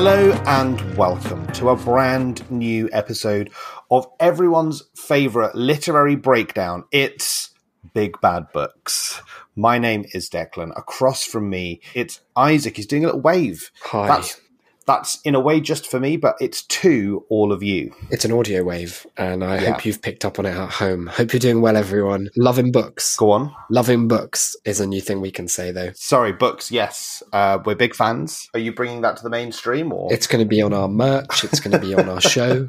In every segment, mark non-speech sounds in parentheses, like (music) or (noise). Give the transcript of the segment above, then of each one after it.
Hello and welcome to a brand new episode of everyone's favourite literary breakdown. It's Big Bad Books. My name is Declan. Across from me, it's Isaac. He's doing a little wave. Hi. That's that's in a way just for me, but it's to all of you. It's an audio wave, and I Yeah. hope you've picked up on it at home. Hope you're doing well, everyone. Loving books. Go on. Loving books is a new thing we can say, though. Sorry, books. Yes, uh, we're big fans. Are you bringing that to the mainstream or It's going to be on our merch. It's going to be on our (laughs) show.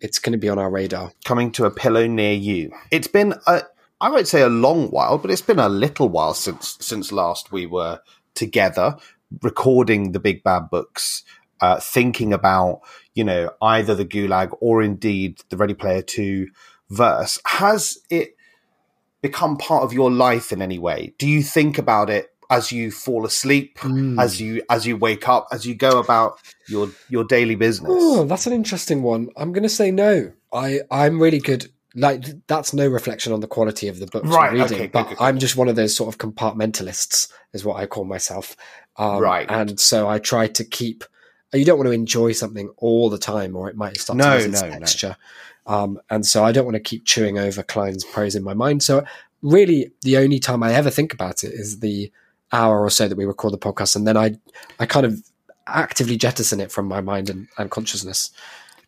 It's going to be on our radar. coming to a pillow near you? It's been a, I won't say a long while, but it's been a little while since since last we were together recording the Big Bad Books, uh, thinking about you know either the Gulag or indeed the Ready Player Two verse. Has it become part of your life in any way? Do you think about it? As you fall asleep, Mm. as you as you wake up, as you go about your your daily business. Oh, that's an interesting one. I'm going to say no. I I'm really good. Like that's no reflection on the quality of the books Right, I'm reading, okay, good, but good, good. I'm just one of those sort of compartmentalists, is what I call myself. Um, Right. and so I try to keep. You don't want to enjoy something all the time, or it might start No, to lose its no, no. texture. Um, and so I don't want to keep chewing over Cline's prose in my mind. So really, the only time I ever think about it is the hour or so that we record the podcast, and then I I kind of actively jettison it from my mind and, and consciousness.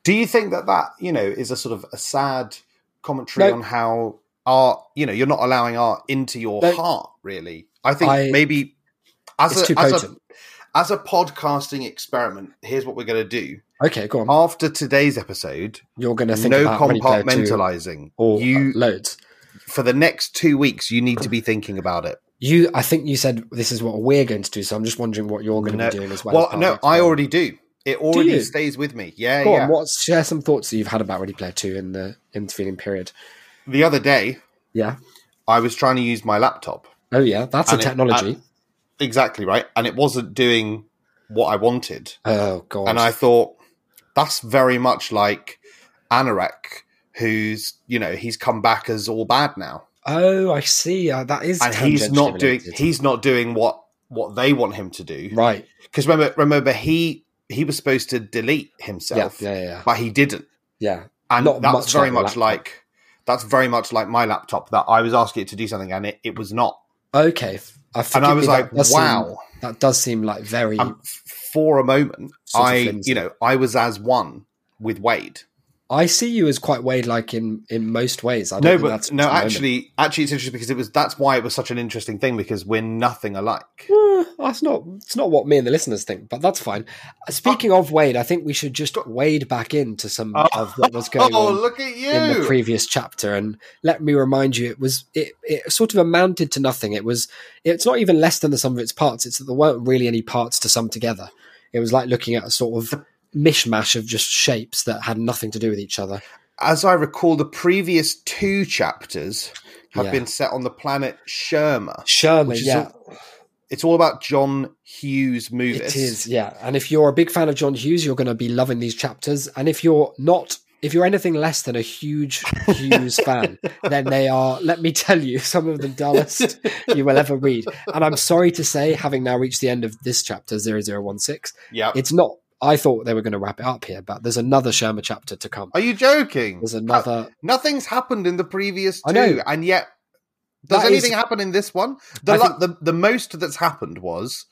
Do you think that that you know is a sort of a sad commentary No. on how art you know you're not allowing art into your No. heart really? I think I- maybe as a, as a as a podcasting experiment, here's what we're going to do. Okay, go on. After today's episode, You're going to think no about Ready Player Two compartmentalizing. or you uh, loads. for the next two weeks, you need to be thinking about it. You, I think you said this is what we're going to do. So I'm just wondering what you're going to No. be doing as well. Well, as no, I already do. It already you? stays with me. Yeah, Go yeah. on. What's share some thoughts that you've had about Ready Player Two in the intervening period? The other day, Yeah. I was trying to use my laptop. Oh yeah, that's And a it- technology. Exactly right, and it wasn't doing what I wanted. oh god. and I thought that's very much like Anorak, who's you know he's come back as all bad now, oh, I see. Uh, that is. and he's not doing he's not doing what what they want him to do. right. Because remember, remember he he was supposed to delete himself, yeah, yeah, yeah. but he didn't, yeah. and Not that's much very much like that's very much like my laptop that I was asking it to do something and it, it was not, Okay. I and I was like, that does seem- wow. that does seem like very. Um, for a moment, of I you know I was as one with Wade. I see you as quite Wade like in in most ways. I don't no, but that's no, just a moment. actually, actually, it's interesting because it was that's why it was such an interesting thing because we're nothing alike. Eh, that's not it's not what me and the listeners think, but that's fine. Uh, Speaking of Wade, I think we should just wade back into some of what was going (laughs) oh, on look at you! in the previous chapter. And let me remind you, it was it, it sort of amounted to nothing. It was it's not even less than the sum of its parts. It's that there weren't really any parts to sum together. It was like looking at a sort of mishmash of just shapes that had nothing to do with each other. As I recall, the previous two chapters have Yeah. been set on the planet Shermer. Is yeah, It's all about John Hughes movies. It is, yeah. And if you're a big fan of John Hughes, you're going to be loving these chapters. And if you're not, if you're anything less than a huge Hughes (laughs) fan, then they are, let me tell you, some of the dullest you will ever read. And I'm sorry to say, having now reached the end of this chapter, 0016, Yeah. it's not, I thought they were going to wrap it up here, but there's another Shermer chapter to come. Are you joking? There's another, Nothing's happened in the previous I two, and yet does That anything is- happen in this one? The, think- the the most that's happened was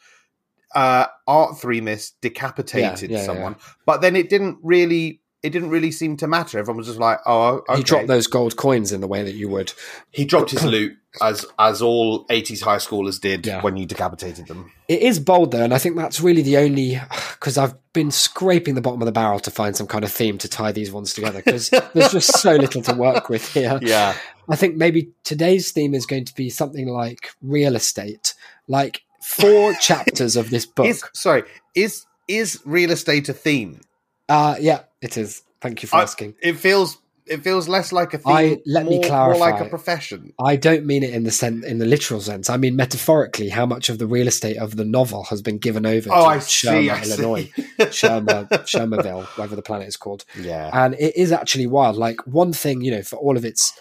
uh, Art Three Miss decapitated Yeah, yeah, someone, but then it didn't really it didn't really seem to matter. Everyone was just like, "Oh, okay." he dropped those gold coins in the way that you would. He dropped his loot as as all eighties high schoolers did Yeah. when you decapitated them. It is bold though, and I think that's really the only because I've been scraping the bottom of the barrel to find some kind of theme to tie these ones together because (laughs) there's just so little to work with here. Yeah, I think maybe today's theme is going to be something like real estate, like four (laughs) chapters of this book. is sorry is is real estate a theme? Uh yeah, it is. Thank you for I- asking. It feels it feels less like a theme. I- let me more, more like a profession. I don't mean it in the sen- in the literal sense. I mean metaphorically, how much of the real estate of the novel has been given over Oh, to I see. Shermer, I see. Illinois, Shermer, (laughs) Shermaville, whatever the planet is called. yeah, and it is actually wild. Like one thing, you know, for all of its,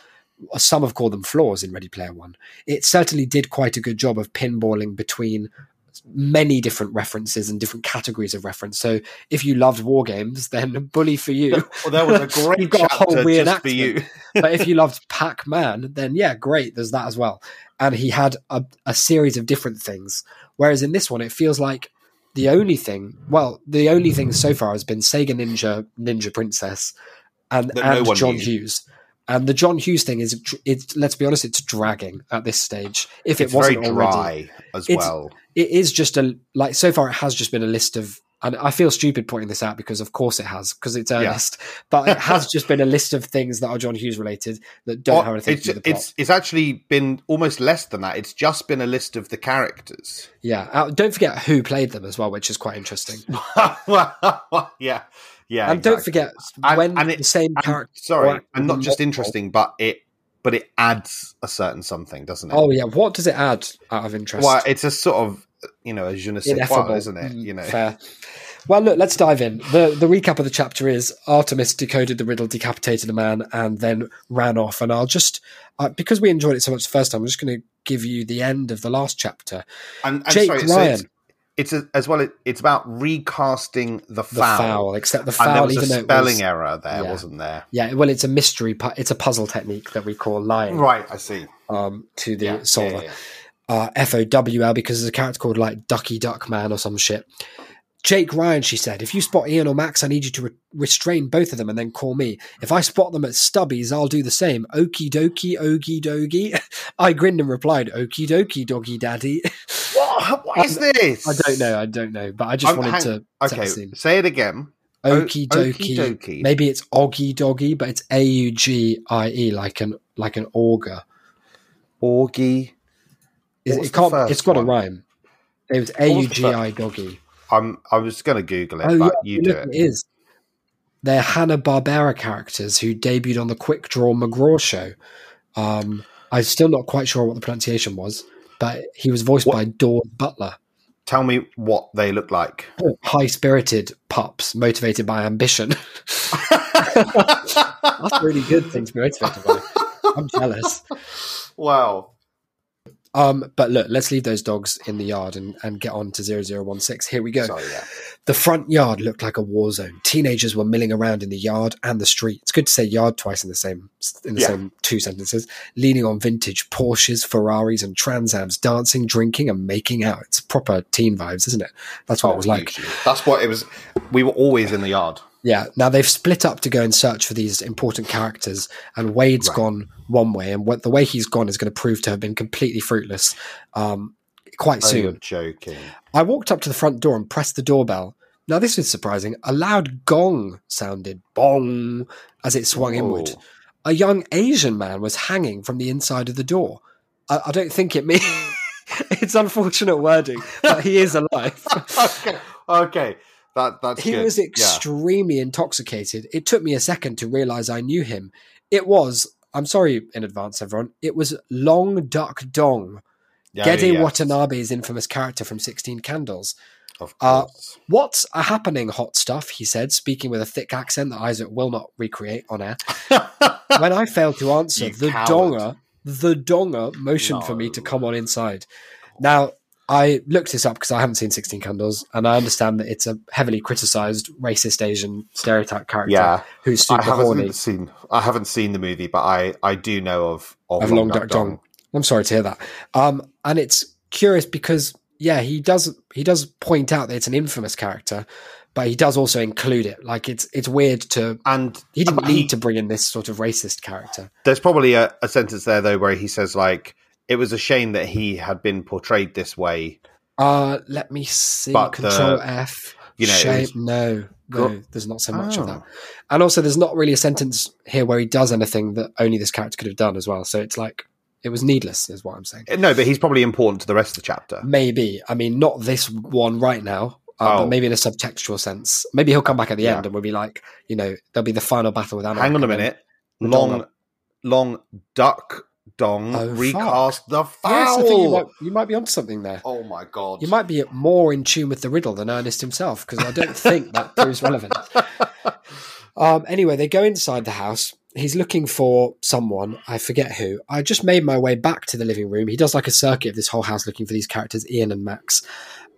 some have called them flaws in Ready Player One. It certainly did quite a good job of pinballing between many different references and different categories of reference. So if you loved war games, (laughs) then bully for you. well, there was a (laughs) great You've got a whole just for you. (laughs) but if you loved Pac Man, then yeah, great. There's that as well. And he had a, a series of different things. Whereas in this one, it feels like the only thing, well, the only thing so far has been Sega Ninja, Ninja Princess, and, That no and John knew. Hughes. And the John Hughes thing is, it's let's be honest, it's dragging at this stage. If It's it wasn't very already, dry as It's- well. It is just a like so far it has just been a list of and I feel stupid pointing this out because of course it has because it's earnest, but it has just been a list of things that are John Hughes related that don't Oh, have anything it's, to do with the plot. it's it's actually been almost less than that. It's just been a list of the characters. yeah, uh, don't forget who played them as well, which is quite interesting. (laughs) yeah, yeah. and don't forget when and it- the same And- character. sorry, or- and not just interesting, but it but it adds a certain something, doesn't it? Oh yeah, what does it add out of interest? well, it's a sort of you know a je ne sais quoi, isn't it? Mm, You know, fair. Well, look, let's dive in. the The recap of the chapter is Artemis decoded the riddle, decapitated a man, and then ran off. And I'll just uh, because we enjoyed it so much the first time, I'm just going to give you the end of the last chapter. and, and Jake sorry, so Ryan, it's, it's a, as well. It, it's about recasting the the foul, foul, except the and there foul, was even a spelling was, error there, yeah. wasn't there? yeah, well, it's a mystery. pu- It's a puzzle technique that we call lying Right, I see. um, to the Yeah, solver. yeah. Uh, F O W L because there's a character called like Ducky Duck Man or some shit. Jake Ryan, she said, if you spot Ian or Max, I need you to re- restrain both of them and then call me. If I spot them at Stubbies, I'll do the same. Okie dokie, okie dokie. (laughs) I grinned and replied, okie dokie, doggy daddy. What, what (laughs) is this? I don't know, I don't know, but I just I'm- wanted hang- to Okay, say it again. Okie dokie. okie-dokie. Maybe it's oggy doggy, but it's A U G I E, like an like an auger. Orgy. It, What's it the can't. It's got one? a rhyme. It was A U G I doggy. I'm. I was going to Google it, Oh, but yeah, you do it. it is. They're Hanna Barbera characters who debuted on the Quick Draw McGraw show. Um, I'm still not quite sure what the pronunciation was, but he was voiced What- by Daws Butler. Tell me what they look like. High spirited pups motivated by ambition. (laughs) (laughs) That's a really good thing to be motivated by. I'm jealous. wow. Um, but look, let's leave those dogs in the yard and, and get on to 0016. Here we go. Sorry, yeah. The front yard looked like a war zone. Teenagers were milling around in the yard and the street. It's good to say yard twice in the same in the Yeah. same two sentences. Leaning on vintage Porsches, Ferraris, and Transams, dancing, drinking, and making out. It's proper teen vibes, isn't it? That's what it was like. That's what it was. We were always in the yard. Yeah. Now they've split up to go and search for these important characters, and Wade's Right. gone one way, and what, the way he's gone is going to prove to have been completely fruitless. Um, quite Oh, soon. you're joking. I walked up to the front door and pressed the doorbell. Now, this is surprising. A loud gong sounded bong as it swung inward. A young Asian man was hanging from the inside of the door. I, I don't think it means. (laughs) it's unfortunate wording, but he is (laughs) alive. okay. Okay. That that's he good. was Yeah. extremely intoxicated. It took me a second to realize I knew him. It was, I'm sorry in advance, everyone, it was Long Duck Dong, Yeah, Gedde yeah, Watanabe's infamous character from 16 Candles. Of Uh, course. What's a happening, hot stuff? He said, speaking with a thick accent that Isaac will not recreate on air. (laughs) When I failed to answer, You the coward. donger, the donger motioned for me to come on inside. Now, I looked this up because I haven't seen 16 Candles, and I understand that it's a heavily criticized racist Asian stereotype character yeah. who's I super horny. haven't seen. I haven't seen the movie, but I I do know of of, Of Long Duck Dong. I'm sorry to hear that. Um, and it's curious because yeah, he does he does point out that it's an infamous character, but he does also include it. Like it's it's weird to And he didn't need to bring in this sort of racist character. There's probably a, a sentence there though where he says like it was a shame that he had been portrayed this way. Uh let me see. But Control the- F. you know, Shame. was- no, no, there's not so much of that. Oh. And also, there's not really a sentence here where he does anything that only this character could have done as well. So it's like it was needless, is what I'm saying. No, but he's probably important to the rest of the chapter. Maybe. I mean, not this one right now, uh, Oh. but maybe in a subtextual sense. Maybe he'll come back at the Yeah. end and we'll be like, you know, there'll be the final battle with Anak. Hang on a minute. Long, long duck dong Oh, recast the foul. Yes, I think you might, you might be onto something there. Oh my god! You might be more in tune with the riddle than Ernest himself, because I don't think that (laughs) proves relevant. Um, anyway, they go inside the house. He's looking for someone. I forget who. I just made my way back to the living room. He does like a circuit of this whole house looking for these characters, Ian and Max.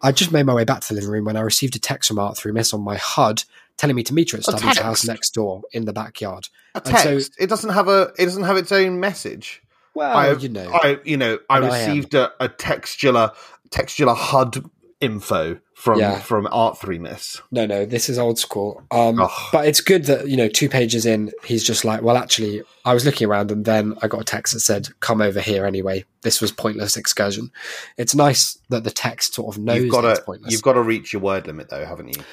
I just made my way back to the living room when I received a text from Art Through Miss on my HUD telling me to meet her at A Stubby's house next door in the backyard. A And so- text. it doesn't have a. It doesn't have its own message. Well, I, you know, I, you know, I And I received a, a textular, textular HUD info from Yeah. from Art Three Miss. no, no, this is old school. Um, but it's good that you know, two pages in, he's just like, well, actually, I was looking around, and then I got a text that said, "Come over here anyway." This was pointless excursion. It's nice that the text sort of knows You've got that it's to, pointless. you've got to reach your word limit, though, haven't you?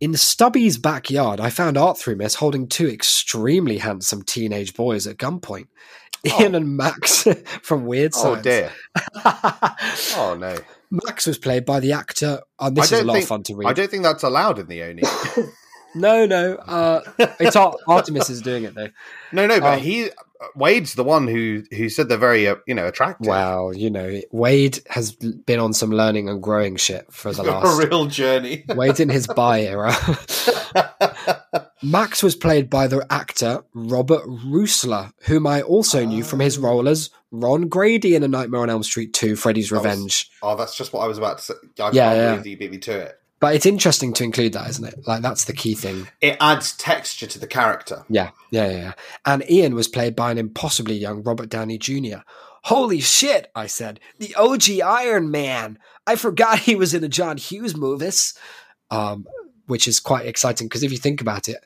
In Stubby's backyard, I found Art Through Miss holding two extremely handsome teenage boys at gunpoint. Oh. Ian and Max (laughs) from Weird oh, Science. Oh dear. (laughs) Oh no. Max was played by the actor. Uh, I this is a lot think- of fun to read. I don't think that's allowed in the Oni. (laughs) No, no. Uh, it's Ar- (laughs) Artemis is doing it though. no, no, but Um, he Wade's the one who who said they're very uh, you know attractive. Well, you know, Wade has been on some learning and growing shit for the (laughs) last a real journey. Wade's in his (laughs) bi era. Max was played by the actor Robert Rusler, whom I also knew from his Oh. role as Ron Grady in A Nightmare on Elm Street 2, Freddy's That was- Revenge. oh, that's just what I was about to say. I Yeah, yeah. you beat me to it. But it's interesting to include that, isn't it? Like, that's the key thing. It adds texture to the character. Yeah, yeah, yeah. yeah. And Ian was played by an impossibly young Robert Downey Jr. Holy shit, I said. The OG Iron Man. I forgot he was in a John Hughes movies. Um, which is quite exciting because if you think about it,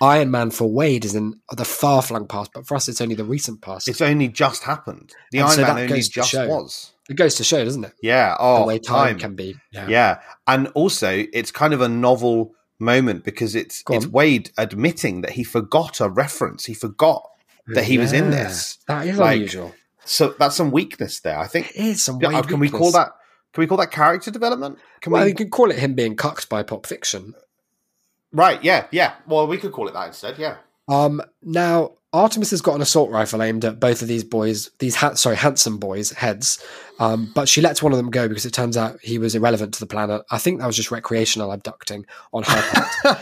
Iron Man for Wade is in the far flung past, but for us, it's only the recent past. It's only just happened. The And Iron so Man only just was. It goes to show, doesn't it? Yeah. Oh, the way time, time. can be. Yeah. Yeah, and also it's kind of a novel moment because it's Go it's on. Wade admitting that he forgot a reference. He forgot that he was in this. That is Like, unusual. So that's some weakness there. I think. It is some Yeah, Wade uh, can we call that? Can we call that character development? Can Well, we? you could call it him being cucked by Pop Fiction. Right. Yeah. Yeah. Well, we could call it that instead. Yeah. Um, now Artemis has got an assault rifle aimed at both of these boys, these ha- sorry handsome boys' heads, um, but she lets one of them go because it turns out he was irrelevant to the planet. I think that was just recreational abducting on her part.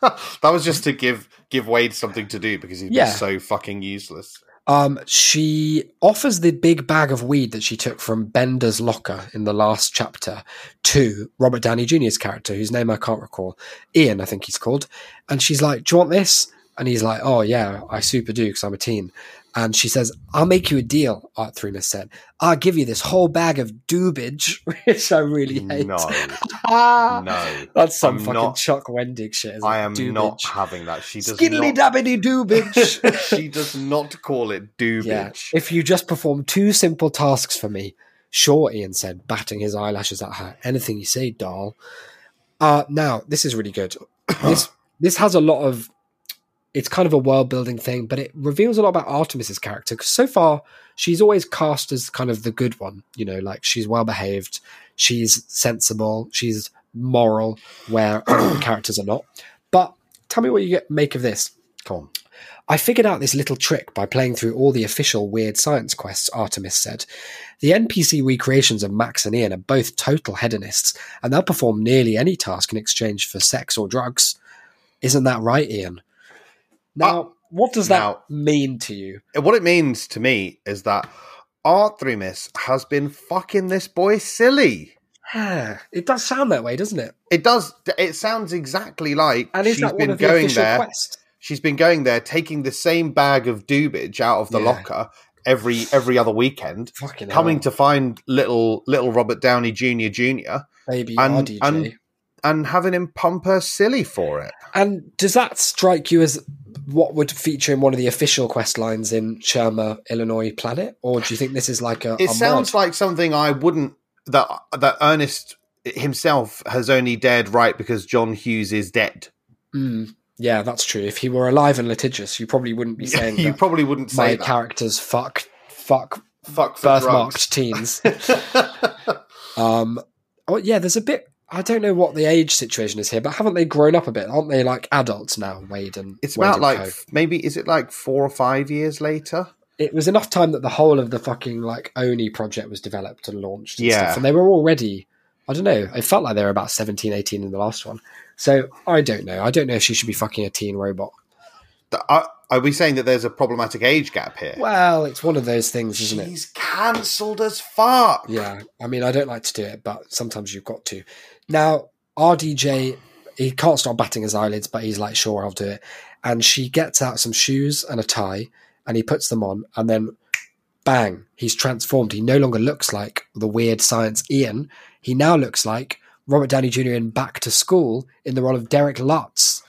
(laughs) that was just to give give Wade something to do because he's Yeah. so fucking useless. um, she offers the big bag of weed that she took from Bender's locker in the last chapter to Robert Downey Jr.'s character, whose name I can't recall, Ian, I think he's called, and she's like, "Do you want this?" And he's like, "Oh yeah, I super do because I'm a teen." And she says, "I'll make you a deal." Art Threema said, "I'll give you this whole bag of doobage," (laughs) which I really hate. No, no, (laughs) That's some I'm fucking not- Chuck Wendig shit. I am Doobage. not having that. She does Skiddly not. dabbity doobage. (laughs) she does not call it doobage. Yeah. If you just perform two simple tasks for me, sure, Ian said, batting his eyelashes at her. Anything you say, doll. Uh, now, this is really good. (clears throat) This this has a lot of it's kind of a world building thing, but it reveals a lot about Artemis's character because so far she's always cast as kind of the good one, you know, like she's well behaved, she's sensible, she's moral, where other characters are not. But tell me what you get, make of this. Come on. I figured out this little trick by playing through all the official weird science quests, Artemis said. The NPC recreations of Max and Ian are both total hedonists, and they'll perform nearly any task in exchange for sex or drugs. Isn't that right, Ian? Now, uh, what does that now- mean to you? Uh, what it means to me is that Arthremis has been fucking this boy silly. (sighs) it does sound that way, doesn't it? It does. It sounds exactly like And is she's that been the going there. quests? She's been going there, taking the same bag of doobage out of the Yeah. locker every every other weekend, Fucking coming hell. to find little little Robert Downey Jr. Jr. baby and- RDJ. and- and having him pump her silly for it. And does that strike you as what would feature in one of the official quest lines in Shermer, Illinois Planet? Or do you think this is like a. It a sounds mod? like something I wouldn't that that Ernest himself has only dared write because John Hughes is dead. Mm, yeah, that's true. If he were alive and litigious, you probably wouldn't be (laughs) saying you probably wouldn't my say that. characters fuck fuck Fuck birthmarked teens. (laughs) um, oh yeah, there's a bit. I don't know what the age situation is here, but haven't they grown up a bit? Aren't they like adults now, Wade and it's Wade about and like Co? maybe is it like four or five years later? it was enough time that the whole of the fucking like Oni project was developed and launched and Yeah. stuff. And they were already, I don't know, it felt like they were about 17, 18 in the last one. So I don't know. I don't know if she should be fucking a teen robot. Are, are we saying that there's a problematic age gap here? Well, it's one of those things, isn't it? She's cancelled as fuck. Yeah, I mean, I don't like to do it, but sometimes you've got to. Now, RDJ, he can't stop batting his eyelids, but he's like, sure, I'll do it. And she gets out some shoes and a tie, and he puts them on, and then bang, he's transformed. He no longer looks like the weird science Ian. He now looks like Robert Downey Jr. in Back to School in the role of Derek Lutz.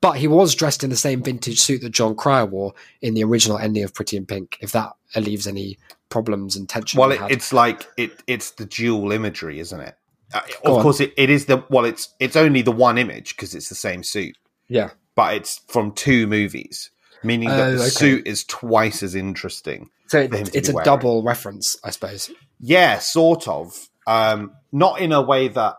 But he was dressed in the same vintage suit that Jon Cryer wore in the original ending of Pretty in Pink, if that alleviates any problems and tension. Well, it, it's like it. It's the dual imagery, isn't it? Uh, of on. course, it, it is the well. It's it's only the one image because it's the same suit, yeah. but it's from two movies, meaning that Oh, the okay. suit is twice as interesting. So it, for him to it's a wearing. double reference, I suppose. Yeah, sort of. Um, not in a way that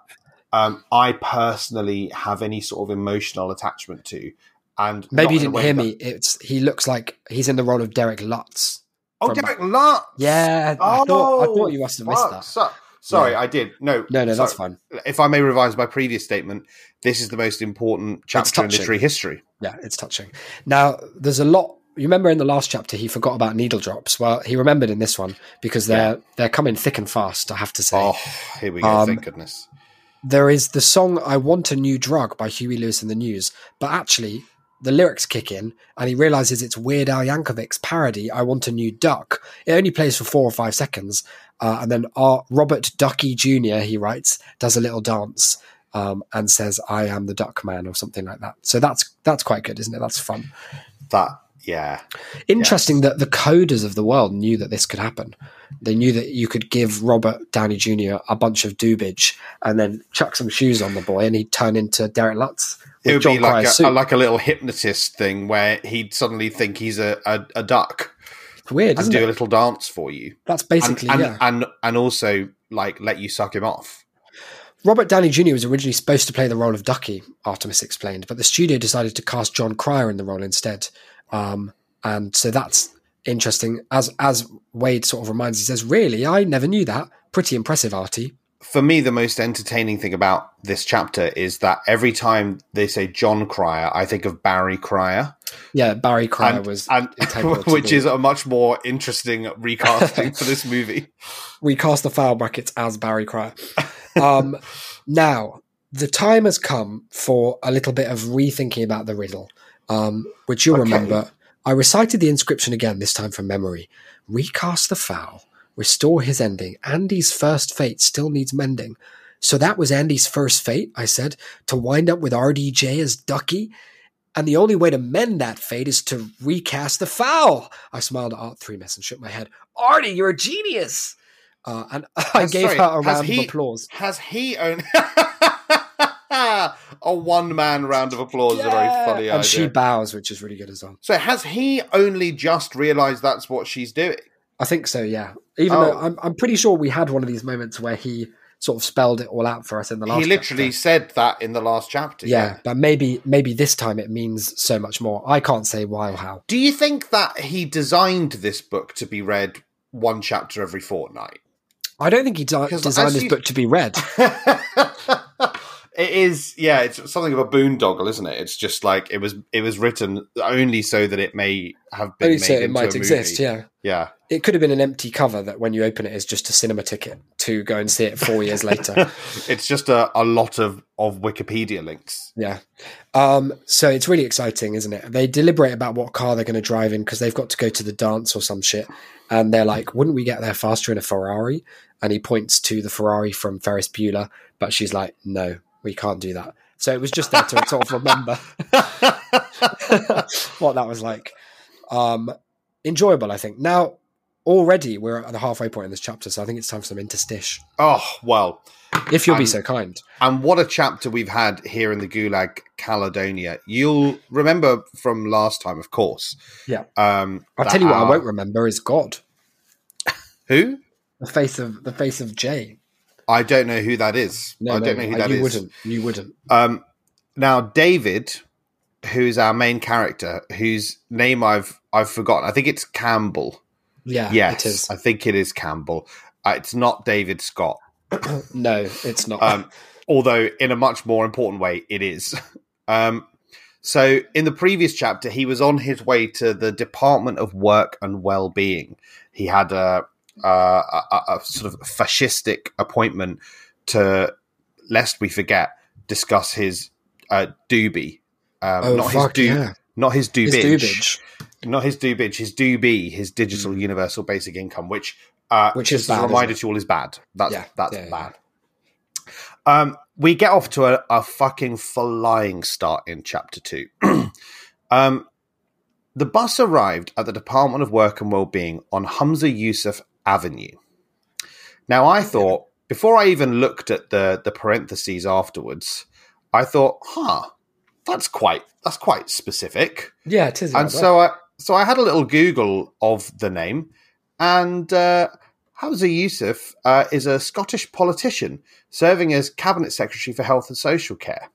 um, I personally have any sort of emotional attachment to, and Maybe you not in a didn't hear that- me. It's he looks like he's in the role of Derek Lutz. Oh, Derek Lutz. Yeah, I Oh, thought I thought you must have missed that. So- sorry, Yeah. I did. No, No, no, that's fine. If I may revise my previous statement, this is the most important chapter in literary history. Yeah, it's touching. Now, there's a lot. You remember in the last chapter he forgot about needle drops. Well, he remembered in this one because they're they're coming thick and fast. I have to say. Oh, here we go. Um, thank goodness. There is the song "I Want a New Drug" by Huey Lewis and the News, but actually the lyrics kick in and he realizes it's Weird Al Yankovic's parody "I Want a New Duck." It only plays for four or five seconds, uh, and then our Robert Ducky Jr. he writes does a little dance. Um, and says, "I am the Duck Man" or something like that. So that's that's quite good, isn't it? That's fun. That, yeah. Interesting that the coders of the world knew that this could happen. They knew that you could give Robert Downey Jr. a bunch of doobage and then chuck some shoes on the boy, and he'd turn into Derek Lutz It would John be like a, like a little hypnotist thing where he'd suddenly think he's a, a, a duck It's weird, and do a little dance for you. That's And, basically and, yeah. and, and also like let you suck him off. Robert Downey Jr. was originally supposed to play the role of Ducky, Artemis explained, but the studio decided to cast Jon Cryer in the role instead. Um, and so that's interesting. As as Wade sort of reminds, he says, "Really, I never knew that. Pretty impressive, Artie." For me, the most entertaining thing about this chapter is that every time they say Jon Cryer, I think of Barry Cryer. Yeah, Barry Cryer and, was and (laughs) which is a much more interesting recasting for this movie. (laughs) (laughs) we cast the foul brackets as Barry Cryer. Um, now, the time has come for a little bit of rethinking about the riddle, um, which you'll Okay. remember. I recited the inscription again, this time from memory. Recast the foul, restore his ending. Andy's first fate still needs mending. So that was Andy's first fate, I said, to wind up with RDJ as Ducky. And the only way to mend that fate is to recast the foul. I smiled at Art Threemas and shook my head. Artie, you're a genius. Uh, and (laughs) I gave sorry, her a has round of applause. Has he owned (laughs) a one man round of applause? Is a very funny and idea. And she bows, which is really good as well. so has he only just realised that's what she's doing? I think so, yeah. Even Oh. though I'm, I'm pretty sure we had one of these moments where he sort of spelled it all out for us in the last. He literally chapter. said that in the last chapter. yeah, but maybe maybe this time it means so much more. I can't say why or how. Do you think that he designed this book to be read one chapter every fortnight? I don't think he designed this you- book to be read. (laughs) it is, yeah. It's something of a boondoggle, isn't it? It's just like it was. It was written only so that it may have been Only so it might exist. Yeah, yeah. it could have been an empty cover that when you open it is just a cinema ticket to go and see it four years later. (laughs) It's just a, a lot of of Wikipedia links. Yeah. Um, so it's really exciting, isn't it? They deliberate about what car they're going to drive in because they've got to go to the dance or some shit. And they're like, wouldn't we get there faster in a Ferrari? And he points to the Ferrari from Ferris Bueller. But she's like, no, we can't do that. So it was just there to sort of remember (laughs) what that was like. Um, enjoyable, I think. Now, already we're at the halfway point in this chapter. So I think it's time for some interstish. Oh well, If you'll be Um, so kind. and what a chapter we've had here in the Gulag, Caledonia. You'll remember from last time, of course. Yeah. Um, I'll tell you what I won't remember is God. Who? The face of the face of Jay. I don't know who that is. No, I no, don't know who uh, that you is. wouldn't. You wouldn't. Um, now David, who's our main character, whose name I've I've forgotten. I think it's Campbell. Yeah, yes, it is. I think it is Campbell. Uh, it's not David Scott. (coughs) No, it's not. Um, although in a much more important way, it is. (laughs) Um, So in the previous chapter, he was on his way to the Department of Work and Well-being. He had a, a, a, a sort of fascistic appointment to, lest we forget, discuss his uh, doobie. Um, Oh, not fuck, his do, yeah. not his His doobage, doobage, not his doobage, his doobie, his digital universal basic income, which uh, Which is bad, a reminder to you all is bad. That's Yeah, that's yeah, bad. Um, we get off to a, a fucking flying start in chapter two. (clears throat) um, the bus arrived at the Department of Work and Wellbeing on Humza Yousaf Avenue. Now, I thought before I even looked at the the parentheses afterwards, I thought, huh, that's quite that's quite specific. Yeah, it is. And so I so I had a little Google of the name, and uh, Humza Yousaf uh, is a Scottish politician serving as cabinet secretary for health and social care,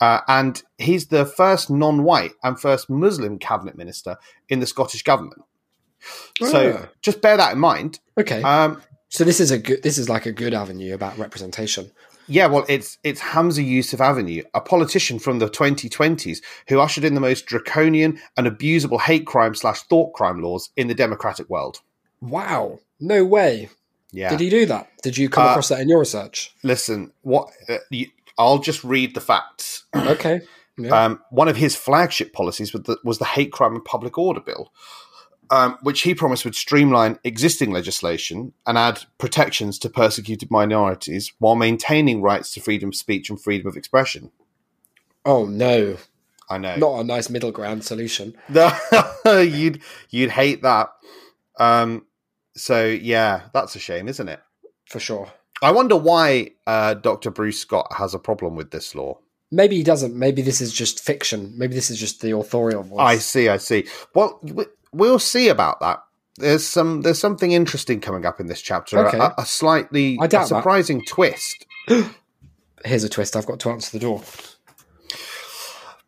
uh, and he's the first non-white and first Muslim cabinet minister in the Scottish government. So Ah. just bear that in mind. okay. Um, so this is a good. This is like a good avenue about representation. Yeah, well, it's it's Humza Yousaf Avenue, a politician from the 2020s who ushered in the most draconian and abusable hate crime slash thought crime laws in the democratic world. Wow. No way. Yeah. Did he do that? Did you come Uh, across that in your research? Listen, what uh, you, I'll just read the facts. Okay. (clears throat) Yeah. Um, one of his flagship policies was the, was the Hate Crime and Public Order Bill, um, which he promised would streamline existing legislation and add protections to persecuted minorities while maintaining rights to freedom of speech and freedom of expression. oh no. I know. Not a nice middle ground solution. (laughs) No, you'd you'd hate that. Um, so yeah, that's a shame, isn't it? For sure. I wonder why uh, Dr. Bruce Scott has a problem with this law. Maybe he doesn't. Maybe this is just fiction. Maybe this is just the authorial voice. I see, I see. Well, we- we'll see about that. There's some there's something interesting coming up in this chapter. Okay. A, a slightly a that. surprising twist. (gasps) Here's a twist. I've got to answer the door.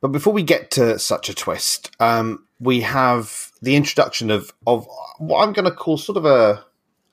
But before we get to such a twist, um, we have the introduction of of what I'm going to call sort of a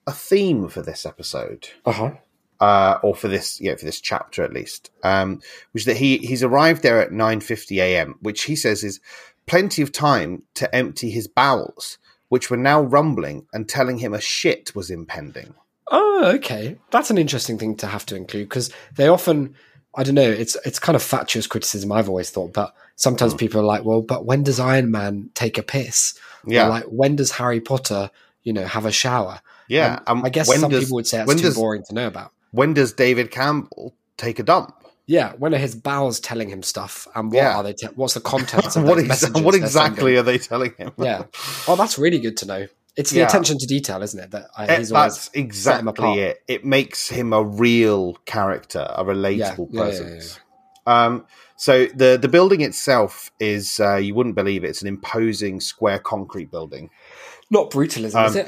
a theme for this episode. Uh huh. uh, or for this, yeah, for this chapter at least, um, which is that he he's arrived there at nine fifty a.m., which he says is plenty of time to empty his bowels, which were now rumbling and telling him a shit was impending. Oh, okay. That's an interesting thing to have to include because they often, I don't know, it's it's kind of fatuous criticism I've always thought, but sometimes Hmm. people are like, well, but when does Iron Man take a piss? Or Yeah, like when does Harry Potter, you know, have a shower? yeah. Um, I guess when some does, people would say it's too does boring to know about. when does David Campbell take a dump? Yeah, when are his bowels telling him stuff, and what Yeah. are they? Te- what's the (laughs) contents of what, messages what exactly are they telling him? Yeah. (laughs) Oh, that's really good to know. It's the Yeah. attention to detail, isn't it? That I, he's always that's exactly it. It makes him a real character, a relatable Yeah, presence. Um, so the the building itself is uh, you wouldn't believe it. It's an imposing square concrete building. not brutalism, is Um, it?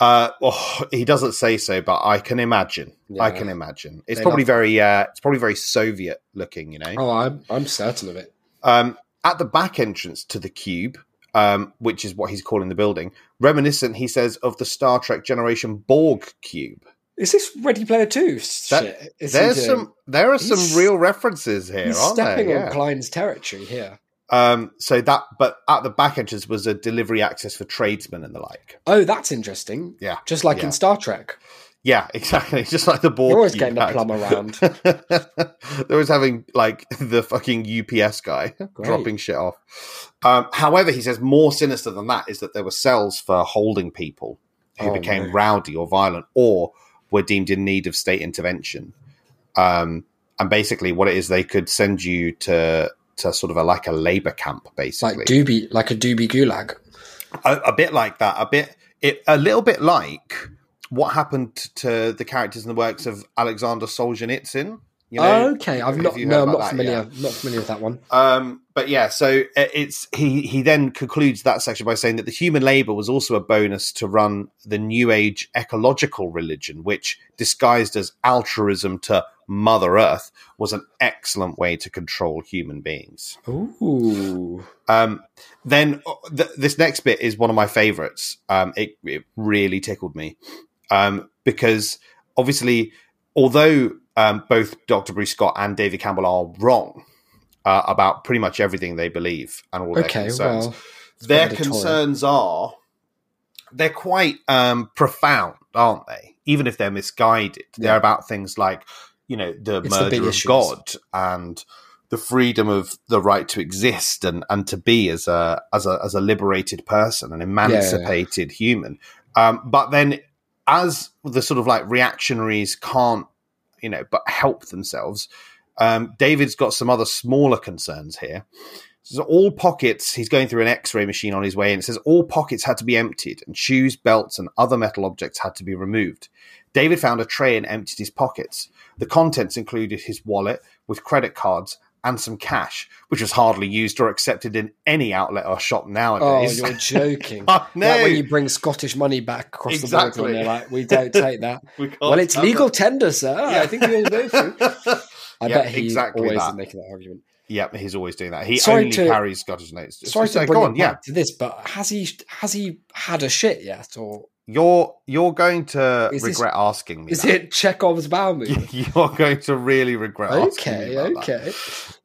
Uh, oh, he doesn't say so, but I can imagine. I can imagine. It's They probably very uh, it's probably very Soviet looking. You know. Oh, I'm I'm certain of it. Um, at the back entrance to the cube, um, which is what he's calling the building, reminiscent, he says, of the Star Trek Generation Borg cube. Is this Ready Player Two That- shit? There's some there are He's- some real references here, He's aren't stepping there? on Yeah. Cline's territory here. Um, so that, but at the back entrance was a delivery access for tradesmen and the like. Oh, that's interesting. Yeah, Just like Yeah. in Star Trek, yeah, (laughs) exactly. Just like the Borg. you're always getting a had. plum around. (laughs) They're always having like the fucking UPS guy Great. dropping shit off. Um, however, he says more sinister than that is that there were cells for holding people who Oh, became no. rowdy or violent or were deemed in need of state intervention. Um, and basically, what it is, they could send you to to sort of a like a labor camp, basically, like doobie, like a doobie gulag. a, a bit like that, a bit, it, a little bit like what happened to the characters in the works of Alexander Solzhenitsyn. You know, okay, I've not. No, I'm not familiar. Not familiar with that one. Um, but yeah, so it's he he then concludes that section by saying that the human labor was also a bonus to run the new age ecological religion, which disguised as altruism to Mother Earth was an excellent way to control human beings. Ooh, Um, then uh, th- this next bit is one of my favorites. Um, it, it really tickled me um, because obviously, although um, both Dr. Bruce Scott and David Campbell are wrong, uh, about pretty much everything they believe and all their Okay, concerns. well, their concerns are they're quite um, profound, aren't they? Even if they're misguided, they're about things like you know the It's the murder of issues. God and the freedom of the right to exist and and to be as a as a as a liberated person, an emancipated human. Um, but then, as the sort of like reactionaries can't, you know, but help themselves. Um, David's got some other smaller concerns here. So all pockets, he's going through an x-ray machine on his way in. It says all pockets had to be emptied and shoes, belts, and other metal objects had to be removed. David found a tray and emptied his pockets. The contents included his wallet with credit cards and some cash, which was hardly used or accepted in any outlet or shop nowadays. Oh, you're (laughs) joking. Know. Like when you bring Scottish money back across the border, and they're like, "We don't (laughs) take that." We well, it's legal tender, sir. Yeah. I think you'll go through. I Yeah, bet he exactly always that. is making that argument. Yep, he's always doing that. He Sorry only to- carries Scottish notes. Sorry So to bring on, yeah. to this, but has he has he had a shit yet, or You're you're going to Is this- regret asking me. is that. it Chekhov's bowel (laughs) movement? You're going to really regret. asking me okay, okay.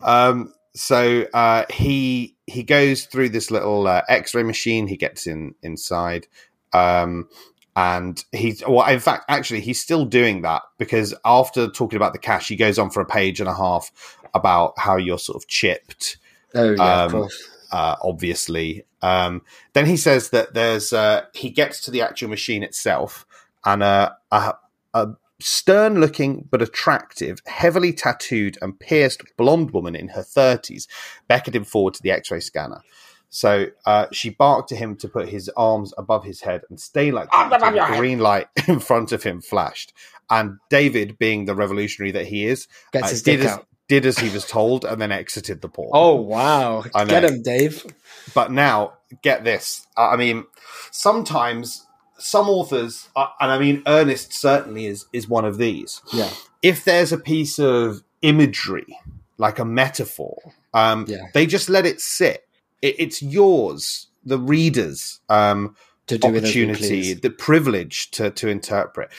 Um, so uh, he he goes through this little uh, X-ray machine. He gets in inside, um, and he's well. In fact, actually, he's still doing that because after talking about the cash, he goes on for a page and a half about how you're sort of chipped. Oh yeah, of Um, course. Uh, obviously, um, then he says that there's uh, he gets to the actual machine itself, and uh, a, a stern-looking but attractive, heavily tattooed and pierced blonde woman in her thirties beckoned him forward to the X-ray scanner. So uh, she barked to him to put his arms above his head and stay like that until the green light (laughs) in front of him flashed. And David, being the revolutionary that he is, Gets uh, his did dick as, out. Did as he was told and then exited the port. Oh wow! Get him, Dave. But now, get this. I mean, sometimes some authors, uh, and I mean, Ernest certainly is is one of these. Yeah, If there's a piece of imagery, like a metaphor, um, Yeah. they just let it sit. It, it's yours, the reader's um, to do with as we opportunity, the privilege to to interpret.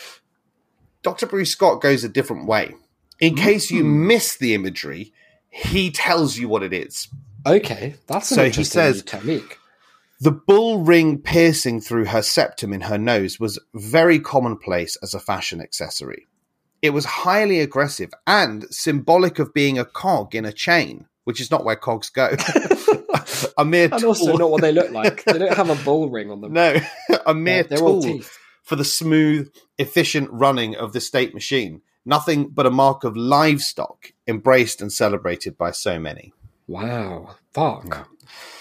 Dr. Bruce Scott goes a different way. In hmm. case you miss the imagery, he tells you what it is. Okay, that's an So he says- technique. The bull ring piercing through her septum in her nose was very commonplace as a fashion accessory. It was highly aggressive and symbolic of being a cog in a chain, which is not where cogs go. (laughs) a mere And tool. also not what they look like. They don't have a bull (laughs) ring on them. no, a mere all tool teeth. for the smooth, efficient running of the state machine. Nothing but a mark of livestock, embraced and celebrated by so many. Wow, fuck. Yeah.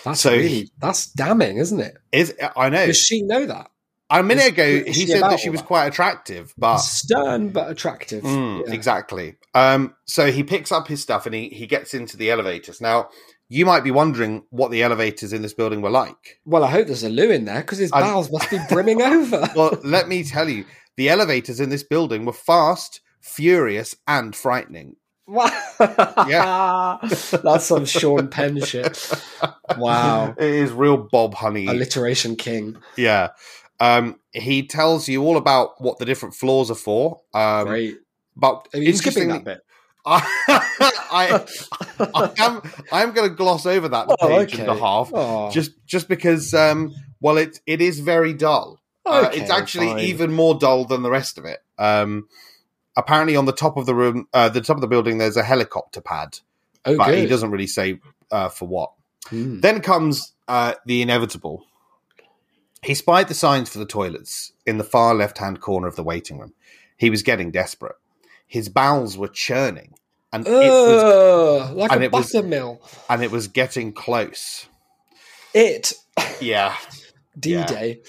That's So really he- that's damning, isn't it? Is I know. Does she know that? A minute ago, he said that she was that? quite attractive, but Stern but attractive. Mm, Yeah. Exactly. Um, so he picks up his stuff and he, he gets into the elevators. Now, you might be wondering what the elevators in this building were like. Well, I hope there's a loo in there because his I- bowels must be brimming (laughs) over. Well, let me tell you, the elevators in this building were fast, furious, and frightening. yeah, (laughs) that's some Sean Penn shit. Wow, It is real Bob Honey. alliteration king. yeah. Um, he tells you all about what the different floors are for. Um, Great. But Are you skipping that bit? (laughs) I, I am I'm going to gloss over that Oh, page and a half Oh, just just because um well it it is very dull Uh, it's actually fine. even more dull than the rest of it um apparently on the top of the room uh, the top of the building there's a helicopter pad. Oh, but he doesn't really say uh, for what. Hmm. then comes uh, the inevitable. He spied the signs for the toilets in the far left hand corner of the waiting room. He was getting desperate. His bowels were churning and it was like and a buttermill. and it was getting close. It. Yeah. (laughs) D Day.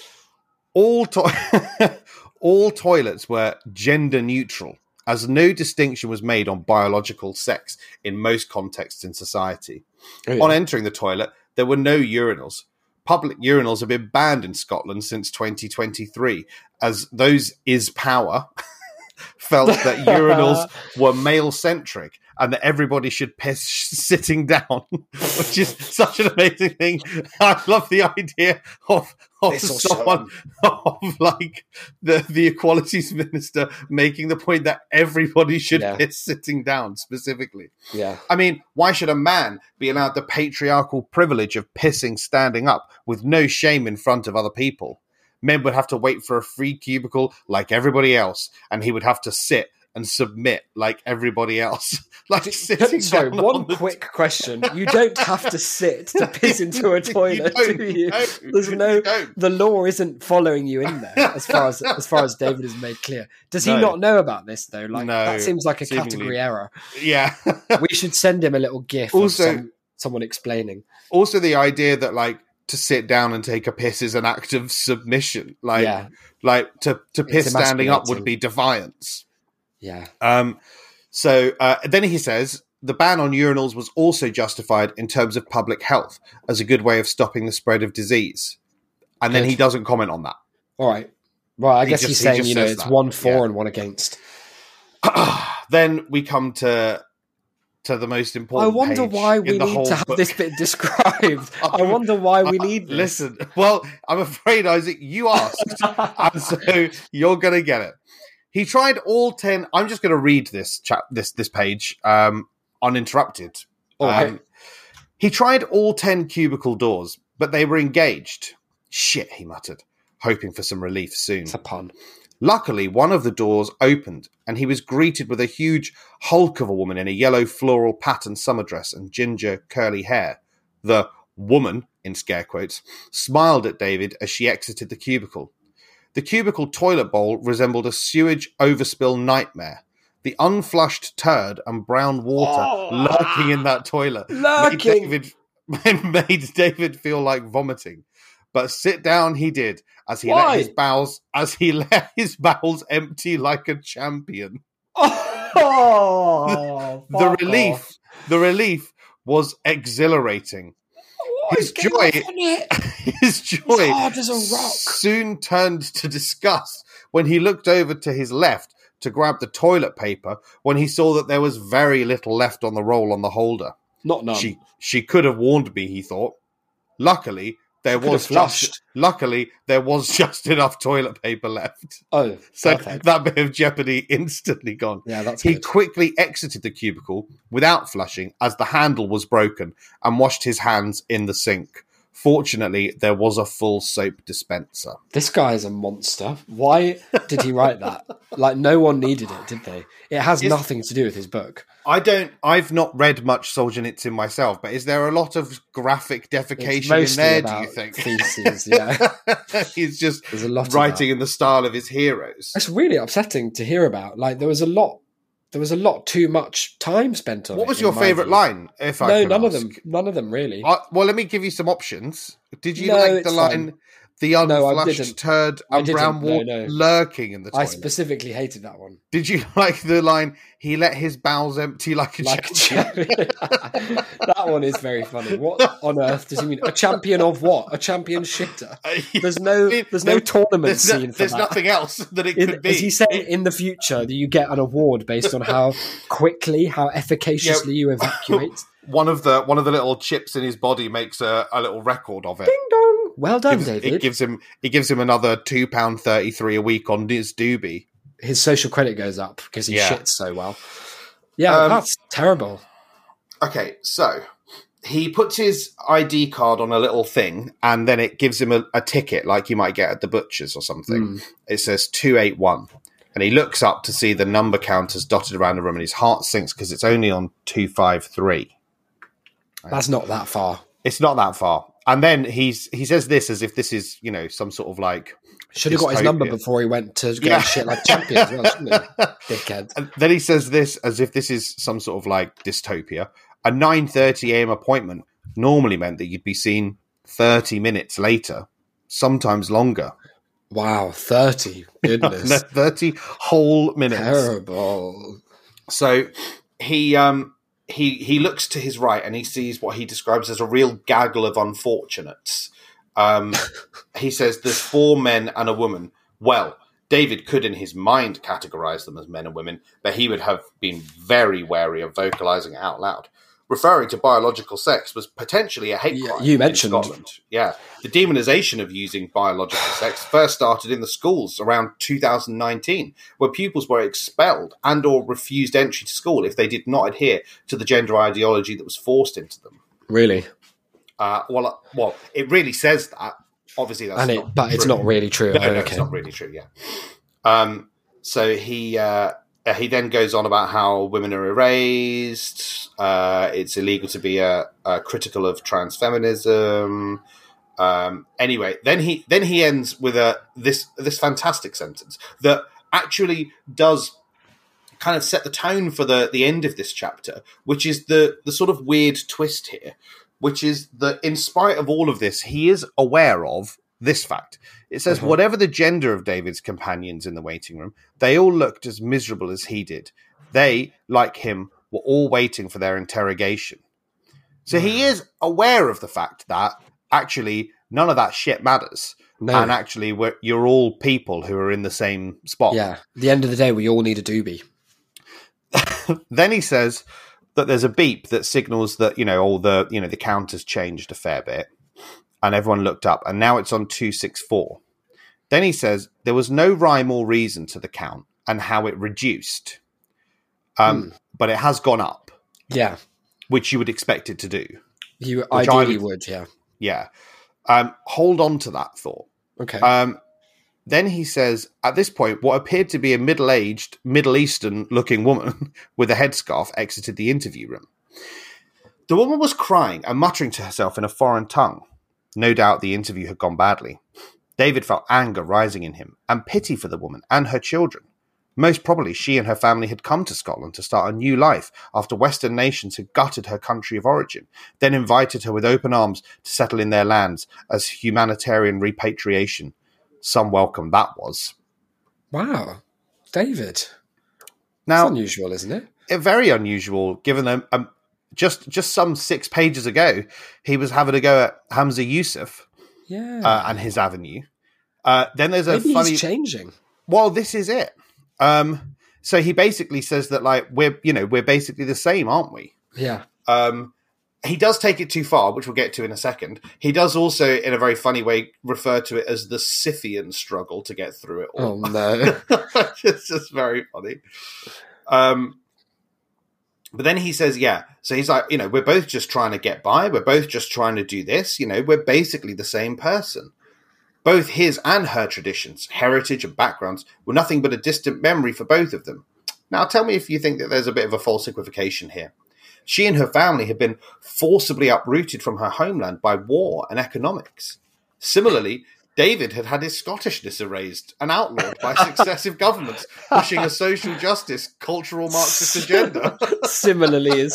all to- (laughs) all toilets were gender neutral as no distinction was made on biological sex in most contexts in society. Oh, on entering the toilet there were no urinals. Public urinals have been banned in Scotland since 2023 as those is power (laughs) felt that (laughs) urinals were male centric and that everybody should piss (laughs) sitting down, (laughs) which is such an amazing thing. I love the idea of of someone (laughs) of like the the equalities minister making the point that everybody should Yeah. piss sitting down specifically. Yeah. I mean, why should a man be allowed the patriarchal privilege of pissing standing up with no shame in front of other people? Men would have to wait for a free cubicle like everybody else, and he would have to sit and submit like everybody else. (laughs) like sitting down one on quick question. You don't have to sit to (laughs) piss into a toilet, don't, do you? don't, There's no the law isn't following you in there as far as (laughs) as far as David has made clear. Does he No. not know about this though? Like No, that seems like a seemingly. category error. Yeah. We should send him a little gift. Also- some, someone explaining. also, the idea that like to sit down and take a piss is an act of submission. Like, yeah, like to to piss standing up would be defiance. Yeah. Um, so uh, then he says the ban on urinals was also justified in terms of public health as a good way of stopping the spread of disease. And then Good. he doesn't comment on that. All right. Well, I He guess just- he's saying just you know it's that. one for Yeah. and one against. (clears throat) then we come to to the most important. I wonder why we need to have book. this bit described. (laughs) I wonder why we Uh, need this. Listen, well, I'm afraid Isaac, you asked, (laughs) and so you're gonna get it. He tried all ten. I'm just gonna read this chap this this page um, uninterrupted. Um, he tried all 10 cubicle doors, but they were engaged. Shit, he muttered, hoping for some relief soon. It's a pun. Luckily, one of the doors opened, and he was greeted with a huge hulk of a woman in a yellow floral pattern summer dress and ginger curly hair. The woman, in scare quotes, smiled at David as she exited the cubicle. The cubicle toilet bowl resembled a sewage overspill nightmare. The unflushed turd and brown water Oh. lurking in that toilet made David, (laughs) made David feel like vomiting. But sit down he did as he Why? let his bowels as he (laughs) let his bowels empty like a champion. (laughs) Oh, The fuck relief, off. the relief was exhilarating. What His joy- off on it? His joy hard as a rock. soon turned to disgust when he looked over to his left to grab the toilet paper when he saw that there was very little left on the roll on the holder. Not none. She she could have warned me, he thought. Luckily, there could was just luckily there was (laughs) just enough toilet paper left. oh, (laughs) So perfect. that bit of jeopardy (laughs) instantly gone. yeah, that's He good. quickly exited the cubicle without flushing as the handle was broken and washed his hands in the sink. Fortunately, there was a full soap dispenser. This guy is a monster. Why did he write that? Like, no one needed it, did they? It has Is- nothing to do with his book. I don't. I've not read much Solzhenitsyn myself, but is there a lot of graphic defecation in there? Do you think? feces. Yeah, (laughs) He's just there's a lot. writing in the style of his heroes. It's really upsetting to hear about. Like, there was a lot. There was a lot too much time spent on. What was your favourite line? If I No, none of them. None of them really. Uh, well, let me give you some options. Did you No, like the line, fine. The No, unflushed didn't. turd and brown didn't. No, water no. lurking in the toilet. I specifically hated that one. Did you (laughs) like the line, he let his bowels empty like a Like a champion? champion. (laughs) that one is very funny. What on earth does he mean? A champion of what? A champion shitter? (laughs) There's no, there's no tournament there's, no- scene for that. there's that. nothing else that it In, could be. is he saying in the future that you get an award based on how quickly, how efficaciously you evacuate? one of the one of the little chips in his body makes a, a little record of it. Ding dong! Well done, Gives- David. It gives him it gives him another two pound thirty three a week on his doobie. His social credit goes up because he Yeah. shits so well. Yeah, Um, that's terrible. Okay, so he puts his ID card on a little thing, and then it gives him a, a ticket like you might get at the butcher's or something. Mm. It says two eight one, and he looks up to see the number counters dotted around the room, and his heart sinks because it's only on two five three. That's not that far. It's not that far. And then he's he says this as if this is you know some sort of like Should have got his number before he went to get Yeah. shit like champions, well? (laughs) Dickhead. And then he says this as if this is some sort of like dystopia. A 9:30 a.m. appointment normally meant that you'd be seen 30 minutes later, sometimes longer. Wow, 30. Goodness. (laughs) 30 whole minutes. Terrible. So he um he he looks to his right and he sees what he describes as a real gaggle of unfortunates. Um (laughs) he says there's four men and a woman. Well, David could, in his mind, categorize them as men and women, but he would have been very wary of vocalizing it out loud. Referring to biological sex was potentially a hate Yeah, crime. you mentioned- Scotland. Yeah, the demonization of using biological (sighs) sex first started in the schools around 2019, where pupils were expelled and/or refused entry to school if they did not adhere to the gender ideology that was forced into them. Really, Uh, well, uh, well, it really says that. Obviously, that's and it, not but it's not really true. No, no, okay. it's not really true. Yeah. Um. So he uh, he then goes on about how women are erased. Uh, it's illegal to be uh, uh, critical of transfeminism. Um, anyway, then he then he ends with a this this fantastic sentence that actually does kind of set the tone for the the end of this chapter, which is the the sort of weird twist here, which is that in spite of all of this, he is aware of this fact. It says Mhm. whatever the gender of David's companions in the waiting room, they all looked as miserable as he did. They, like him, were all waiting for their interrogation. So he is aware of the fact that actually none of that shit matters, No, and actually we're, you're all people who are in the same spot. yeah. At the end of the day, we all need a doobie. (laughs) then he says that there's a beep that signals that you know all the you know the count has changed a fair bit and everyone looked up and now it's on 264 then he says there was no rhyme or reason to the count and how it reduced um, but it has gone up Yeah, which you would expect it to do you I ideally would- would. Yeah. yeah um, hold on to that thought Okay. um, then he says, at this point, what appeared to be a middle aged, Middle Eastern looking woman (laughs) with a headscarf exited the interview room. The woman was crying and muttering to herself in a foreign tongue. No doubt the interview had gone badly. David felt anger rising in him and pity for the woman and her children. Most probably, she and her family had come to Scotland to start a new life after Western nations had gutted her country of origin, then invited her with open arms to settle in their lands as humanitarian repatriation. Some welcome that was. wow, David. That's Now, unusual, isn't it? it- very unusual given that um, just just some six pages ago he was having a go at Humza Yousaf Yeah. uh, and his avenue. Uh, then there's a Maybe funny. he's changing. well, this is it. Um, so he basically says that like we're you know we're basically the same, aren't we? Yeah. Um, he does take it too far, which we'll get to in a second. He does also, in a very funny way, refer to it as the Scythian struggle to get through it all. Oh no. (laughs) it's just very funny. Um, but then he says, yeah. So he's like, you know, we're both just trying to get by. We're both just trying to do this. You know, we're basically the same person. Both his and her traditions, heritage, and backgrounds were nothing but a distant memory for both of them. Now, tell me if you think that there's a bit of a false equivocation here. She and her family had been forcibly uprooted from her homeland by war and economics. Similarly, David had had his Scottishness erased and outlawed by successive governments pushing a social justice, cultural Marxist (laughs) agenda. Similarly, is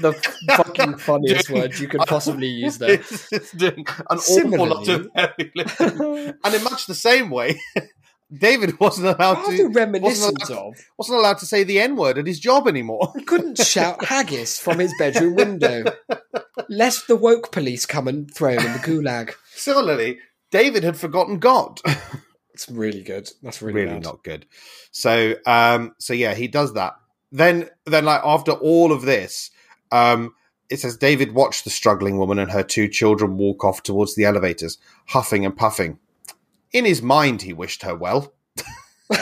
the (laughs) fucking funniest word you could possibly use there. (laughs) It's, it's doing an awful lot of heavy lifting. And in much the same way, David wasn't allowed to reminiscent wasn't of. wasn't allowed to say the N word at his job anymore. He couldn't shout haggis from his bedroom window, lest the woke police come and throw him in the gulag. Similarly, David had forgotten God. (laughs) It's really good. That's really, really bad. not good. So um so yeah, he does that. Then then like after all of this, um it says David watched the struggling woman and her two children walk off towards the elevators, huffing and puffing. In his mind he wished her well. (laughs)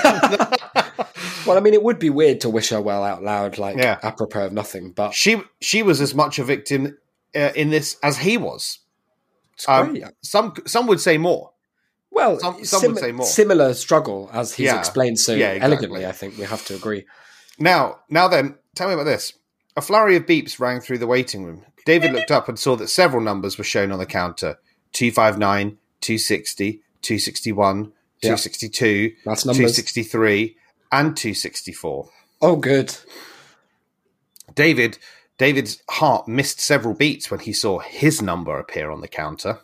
Well, I mean, it would be weird to wish her well out loud, like Yeah. apropos of nothing, but She she was as much a victim uh, in this as he was. Um. Some some would say more. well, some- some would say more. Similar struggle, as he's Yeah. explained so Yeah, exactly. elegantly. I think we have to agree. Now, now then, tell me about this. A flurry of beeps rang through the waiting room. David looked up and saw that several numbers were shown on the counter 259, 260, 261, Yeah. 262, That's numbers. 263, and 264. Oh, good. David David's heart missed several beats when he saw his number appear on the counter.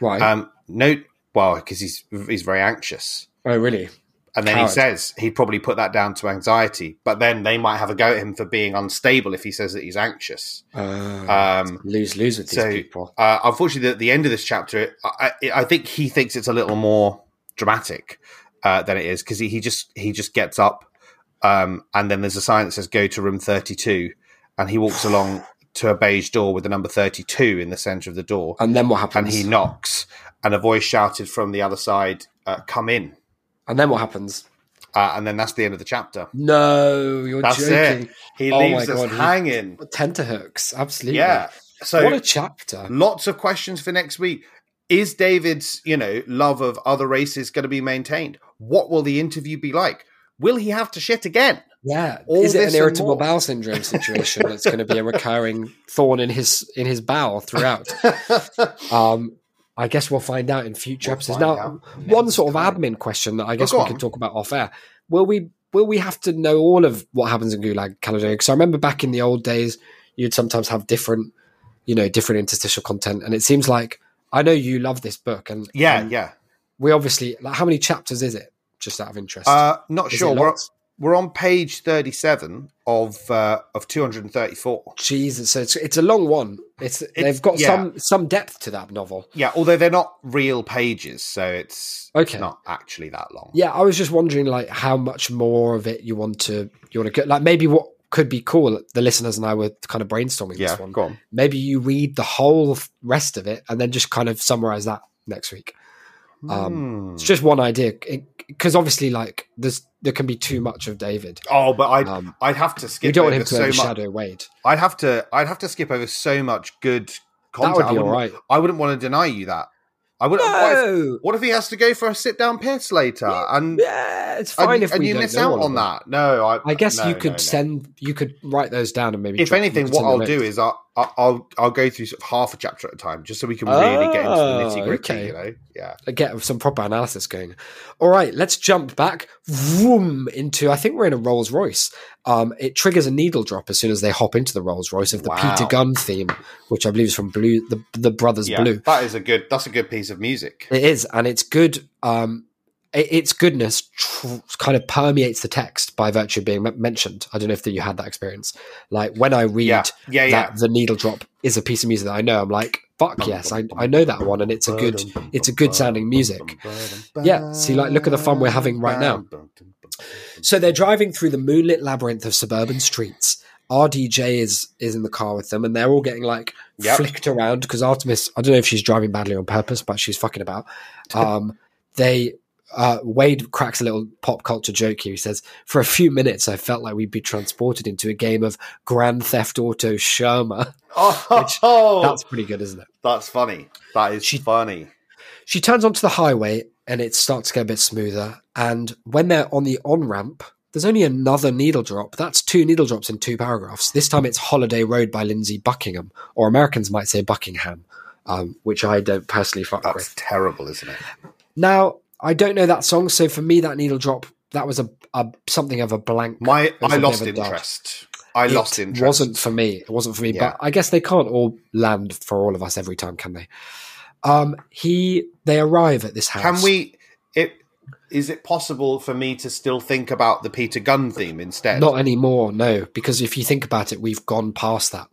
Right. Um, no, well, because he's he's very anxious. oh, really? And then Coward. he says he'd probably put that down to anxiety, but then they might have a go at him for being unstable if he says that he's anxious. Uh, Um, lose lose with these so- people. uh, unfortunately, at the end of this chapter, I, I, I think he thinks it's a little more dramatic. uh, than it is because he, he just he just gets up, um, and then there's a sign that says "Go to room 32," and he walks along to a beige door with the number 32 in the center of the door, And then what happens? and he knocks, and a voice shouted from the other side, uh, "Come in." and then what happens? Uh, and then that's the end of the chapter. No, you're That's joking. it. He Oh leaves us God, hanging. Tenterhooks, absolutely. Yeah. So what a chapter. lots of questions for next week. Is David's, you know, love of other races going to be maintained? What will the interview be like? Will he have to shit again? Yeah, All is it an irritable bowel syndrome situation that's going to be a recurring thorn in his in his bowel throughout? (laughs) Um, I guess we'll find out in future We'll episodes. Now, one sort of admin question that I guess go we on. can talk about off air: Will we will we have to know all of what happens in Gulag Caledonia? Because I remember back in the old days, you'd sometimes have different, you know, different interstitial content, and it seems like I know you love this book, and yeah, and yeah. we obviously like how many chapters is it? Just out of interest, Uh, not Is sure. We're, on page thirty-seven of uh, of two hundred and thirty-four. Jesus, so it's it's a long one. It's, they've got yeah. some some depth to that novel. Yeah, although they're not real pages, so it's Okay. not actually that long. Yeah, I was just wondering like how much more of it you want to you want to get like maybe what could be cool. The listeners and I were kind of brainstorming Yeah, this one. go on. Maybe you read the whole rest of it and then just kind of summarize that next week. Um, Hmm. It's just one idea because obviously like there's there can be too much of David. Oh, but I'd Um, I'd have to skip. you don't want over him to so much. Wade. I'd have to I'd have to skip over so much good That content. would I be wouldn't, all right. I wouldn't want to deny you that. I wouldn't. What, if, No, what if he has to go for a sit down piss later and yeah, it's fine and, if and we you miss out on that? No, I. I guess no, you could no, no. send, you could write those down and maybe. If drop- anything, what I'll do is I'll, I'll I'll I'll go through sort of half a chapter at a time, just so we can really get into the Ah, nitty gritty. okay. You know, yeah. get some proper analysis going. All right, let's jump back, vroom, into. I think we're in a Rolls Royce. Um, it triggers a needle drop as soon as they hop into the Rolls Royce of the Wow. Peter Gunn theme, which I believe is from Blue, the the Brothers Yeah, Blue. that is a good. That's a good piece of music. It is, and it's good. Um, its goodness tr- kind of permeates the text by virtue of being m- mentioned. I don't know if that you had that experience. Like when I read Yeah, yeah, yeah. the needle drop is a piece of music that I know, I'm like, fuck yes, I, I know that one, and it's a good, it's a good sounding music. Yeah, see, like, look at the fun we're having right now. So they're driving through the moonlit labyrinth of suburban streets. RDJ is is in the car with them, and they're all getting like Yep. flicked around because Artemis. I don't know if she's driving badly on purpose, but she's fucking about. (laughs) Um, they uh, Wade cracks a little pop culture joke here. He says, "For a few minutes, I felt like we'd be transported into a game of Grand Theft Auto Shermer." Oh, That's pretty good, isn't it? that's funny. That is She- funny. She turns onto the highway and it starts to get a bit smoother. And when they're on the on ramp, there's only another needle drop. That's two needle drops in two paragraphs. This time it's Holiday Road by Lindsey Buckingham, or Americans might say Buckingham, um, which I don't personally fuck That's with. terrible, isn't it? Now, I don't know that song, so for me, that needle drop, that was a, a something of a blank. My I lost bit of a dud. interest. I lost it interest. wasn't for me. It wasn't for me. Yeah. But I guess they can't all land for all of us every time, can they? Um, he they arrive at this house. Can we? It is it possible for me to still think about the Peter Gunn theme instead? Not anymore, no. Because if you think about it, we've gone past that.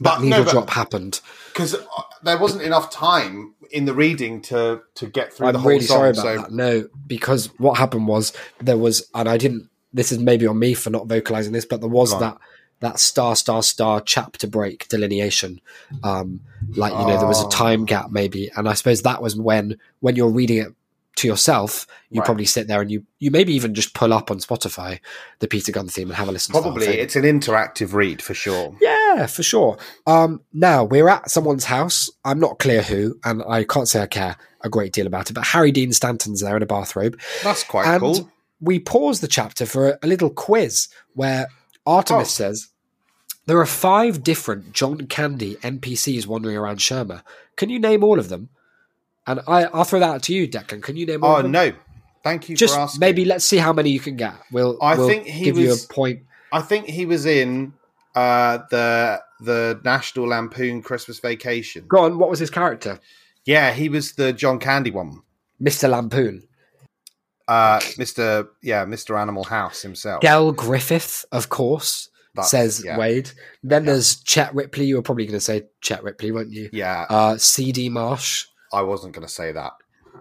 That But- needle no, but- drop happened. because there wasn't enough time in the reading to to get through the I'm whole really song. sorry about so that. No, because what happened was there was, and I didn't. This is maybe on me for not vocalizing this, but there was that that star star star chapter break delineation. Um, like you know, there was a Oh. time gap maybe, and I suppose that was when when you're reading it to yourself, you Right. probably sit there and you you maybe even just pull up on Spotify the Peter Gunn theme and have a listen. to probably it's an interactive read for sure. Yeah, for sure. Um, now we're at someone's house. I'm not clear who, and I can't say I care a great deal about it. But Harry Dean Stanton's there in a bathrobe, That's quite and cool. we pause the chapter for a, a little quiz where Artemis Oh. says there are five different John Candy NPCs wandering around Shermer. Can you name all of them? And I, I'll throw that out to you, Declan. Can you name Oh no, thank you Just for asking. maybe let's see how many you can get. We'll, I we'll think he give was- you a point. I think he was in uh, the the National Lampoon Christmas Vacation. Go on. What was his character? Yeah, he was the John Candy one. Mr. Lampoon. Uh, Mr. Yeah, Mr. Animal House himself. Del Griffith, of course, That's- says yeah. Wade. Then there's Chet Ripley. You were probably going to say Chet Ripley, weren't you? Yeah, Uh, C.D. Marsh, I wasn't going to say that.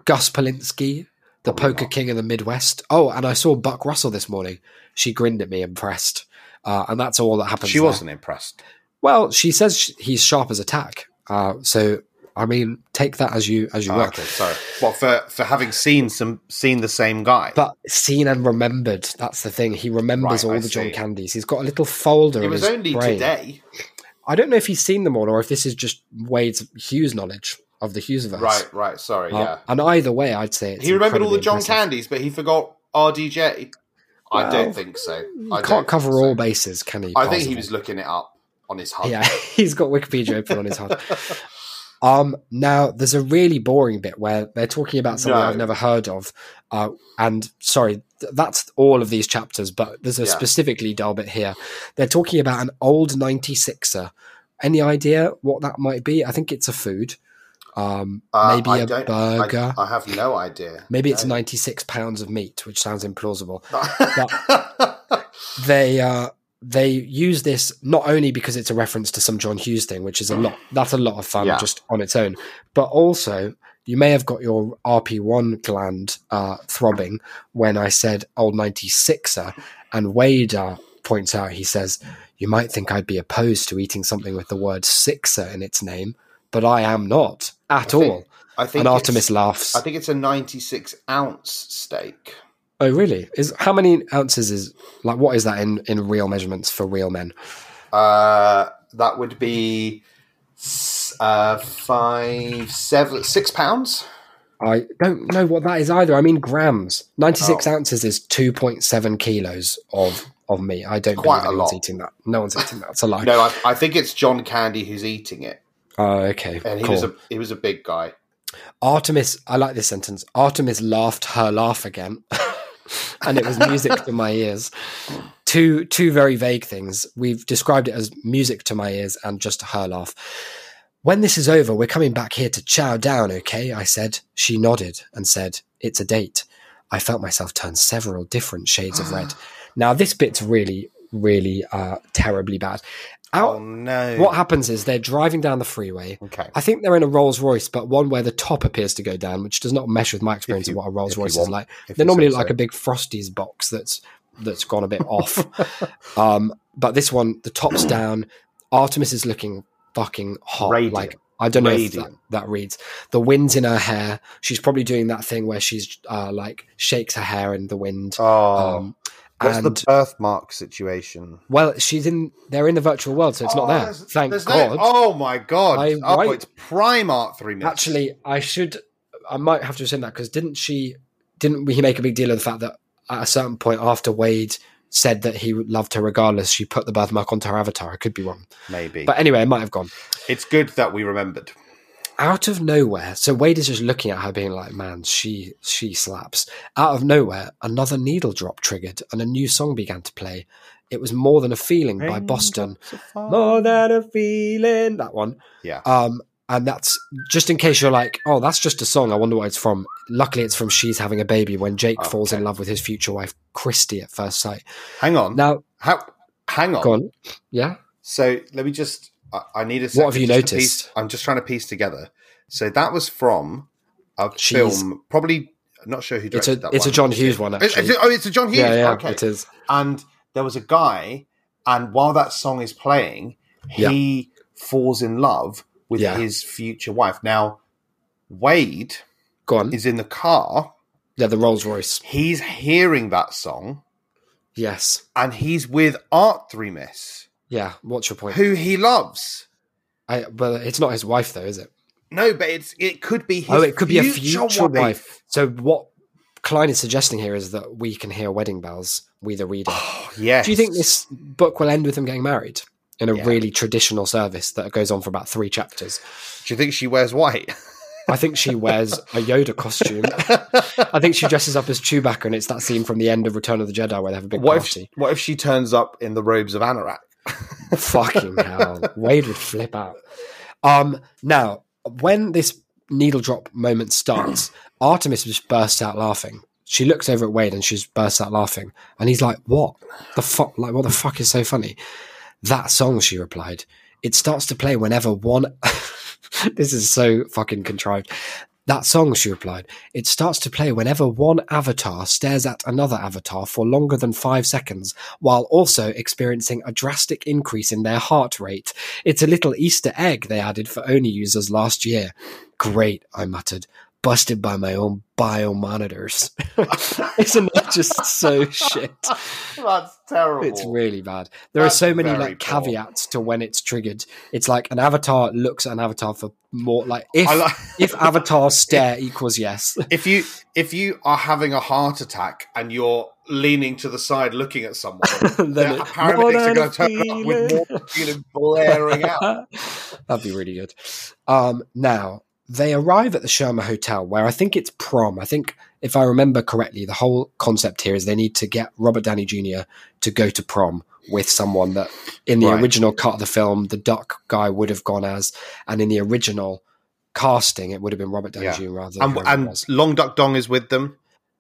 Gus Polinski, the Probably poker not. king of the Midwest. Oh, and I saw Buck Russell this morning. She grinned at me, impressed. Uh, and that's all that happens. She there. wasn't impressed. Well, she says sh- he's sharp as a tack. Uh, so I mean, take that as you as you Oh, will. okay, sorry. What for? For having seen some, seen the same guy. But seen and remembered. That's the thing. He remembers Right, all I the John see. Candies. He's got a little folder it was only brain. today. I don't know if he's seen them all or if this is just Wade's Hughes knowledge of the Hughesverse. Right, right. Sorry. Uh, yeah. And either way, I'd say it's he remembered all the John impressive. Candies, but he forgot RDJ. I don't think so. I Can't cover so. all bases, can he? I think he was looking it up on his HUD. Yeah, (laughs) he's got Wikipedia open on his HUD. (laughs) Um, now there's a really boring bit where they're talking about something No. I've never heard of. Uh, and sorry, th- that's all of these chapters, but there's a Yeah. specifically dull bit here. They're talking about an old 96er. Any idea what that might be? I think it's a food. Um, Uh, maybe I a burger. I, I have no idea. maybe it's 96 pounds of meat, which sounds implausible. (laughs) they uh they use this not only because it's a reference to some John Hughes thing, which is a lot that's a lot of fun Yeah. just on its own, but also you may have got your RP1 gland uh, throbbing when I said old 96er, and Wade uh, points out he says you might think I'd be opposed to eating something with the word sixer in its name, but I am not at I think- all. I think And Artemis laughs. I think it's a 96 ounce steak. Oh, really? Is how many ounces is like what is that in in real measurements for real men? Uh, that would be uh, five, seven, six pounds. I don't know what that is either. I mean grams. Ninety six Oh. ounces is two point seven kilos of of meat. I don't Quite believe anyone's lot. eating that. No one's eating that. It's a lie. No, I, I think it's John Candy who's eating it, Oh, okay. and he cool. was a he was a big guy. Artemis. I like this sentence. Artemis laughed her laugh again, (laughs) and it was music to my ears. Two two very vague things. We've described it as music to my ears and just her laugh. When this is over, we're coming back here to chow down, okay? I said. She nodded and said, It's a date. I felt myself turn several different shades of red. (gasps) Now, this bit's really, really uh, terribly bad. Out, Oh no! what happens is they're driving down the freeway. Okay. I think they're in a Rolls Royce, but one where the top appears to go down, which does not mesh with my experience you- of what a Rolls Royce is like. They're normally like so. a big Frosties box that's that's gone a bit (laughs) off. um, but this one, the top's (clears throat) down. Artemis is looking fucking hot. Radiant. Like I don't know if that, that reads. The wind's in her hair. She's probably doing that thing where she's uh, like shakes her hair in the wind. Oh, um, what's and the birthmark situation? well, she's in. They're in the virtual world, so it's not Oh, there. there's- Thank there's God. No, oh my god! I- oh, right- it's prime art three minutes. Actually, I should. I might have to assume that because didn't she? Didn't he make a big deal of the fact that at a certain point after Wade said that he loved her regardless, she put the birthmark onto her avatar. I could be wrong, maybe, but anyway, it might have gone it's good that we remembered. Out of nowhere. So Wade is just looking at her, being like, "Man, she she slaps." Out of nowhere, another needle drop triggered, and a new song began to play. It was more than a feeling by Boston. More than a feeling. That one. Yeah. Um, and that's just in case you're like, oh, that's just a song. I wonder what it's from. Luckily, it's from She's Having a Baby when Jake falls in love with his future wife, Kristy, at first sight. Hang on. Now, How? Hang on. go on. Yeah. So let me just. I, I need a. Second, what have you noticed? Piece, I'm just trying to piece together. So that was from a She's- film. Probably not sure who It's directed a that it's a. John Hughes one, It's- actually. it's- oh, it's a John Hughes. yeah, yeah, okay. it is. and there was a guy, and while that song is playing, he falls in love with Yeah. his future wife. Now, Wade Go on. is in the car. Yeah, the Rolls Royce. He's hearing that song, Yes. and he's with Art Three Miss, Yeah. What's your point? who he loves. I, but it's not his wife, though, is it? No, but it's it could be his oh, it could be a future wife. wife. So what Cline is suggesting here is that we can hear wedding bells, we the reader. Oh, yes. Do you think this book will end with them getting married in a Yeah. really traditional service that goes on for about three chapters? Do you think she wears white? I think she wears a Yoda costume. I think she dresses up as Chewbacca, and it's that scene from the end of Return of the Jedi where they have a big what if party. what if she turns up in the robes of Anorak? (laughs) Fucking hell, Wade would flip out. Um, now, when this needle drop moment starts, (clears throat) Artemis just bursts out laughing. She looks over at Wade and she's bursts out laughing, and he's like, "What the fuck? Like, what the fuck is so funny?" That song, she replied. It starts to play whenever one. (laughs) this is so fucking contrived. That song, she replied, it starts to play whenever one avatar stares at another avatar for longer than five seconds, while also experiencing a drastic increase in their heart rate. It's a little Easter egg they added for Oni users last year. Great, I muttered. Busted by my own biomonitors. (laughs) Isn't that just so shit? That's terrible. It's really bad. There That's are so many like poor. caveats to when it's triggered. It's like an avatar looks at an avatar for more like if like- if avatar stare equals yes. (laughs) if you if you are having a heart attack and you're leaning to the side looking at someone, (laughs) Then it- paramedics are going to turn up with more feeling blaring out. That'd be really good. Um, now they arrive at the Shermer Hotel, where I think it's prom. I think, if I remember correctly, the whole concept here is they need to get Robert Downey Jr. to go to prom with someone that, in the Right. original cut of the film, the Duck guy would have gone as, and in the original casting, it would have been Robert Downey Yeah. Jr. rather than And, and. Long Duck Dong is with them.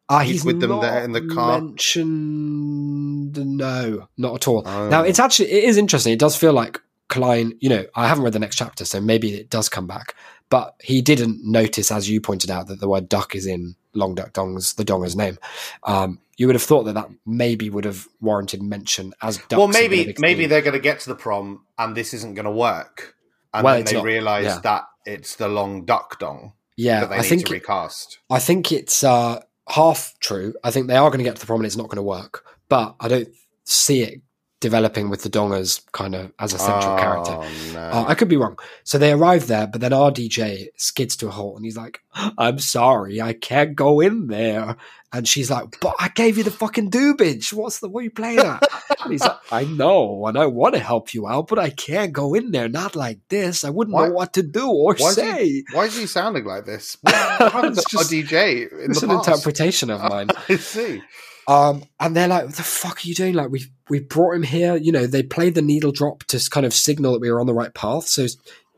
Ah, he's he's with them there in the car? Mentioned, no, not at all. Oh. Now it's actually it is interesting. It does feel like Cline. You know, I haven't read the next chapter, so maybe it does come back. But he didn't notice, as you pointed out, that the word duck is in Long Duck Dong's the Donger's name. Um, you would have thought that that maybe would have warranted mention as ducks. well, have been a maybe maybe they're going to get to the prom and this isn't going to work, and Well, then they not, realise yeah. that it's the Long Duck Dong yeah. that they I think to recast. I think it's uh, half true. I think they are going to get to the prom and it's not going to work. But I don't see it developing with the Dongers kind of as a central character. Oh, no. Uh, I could be wrong. So they arrive there, but then RDJ skids to a halt and he's like, (gasps) I'm sorry, I can't go in there. And she's like, But I gave you the fucking doobage. What's the, what are you playing at? and he's like, I know, and I want to help you out, but I can't go in there, not like this. I wouldn't Why- know what to do or why is say. he, why is he sounding like this? (laughs) What happened It's to just- DJ in It's an past? interpretation of mine. (laughs) I see. Um, and they're like, "What the fuck are you doing? Like, we we brought him here. You know, they played the needle drop to kind of signal that we were on the right path. So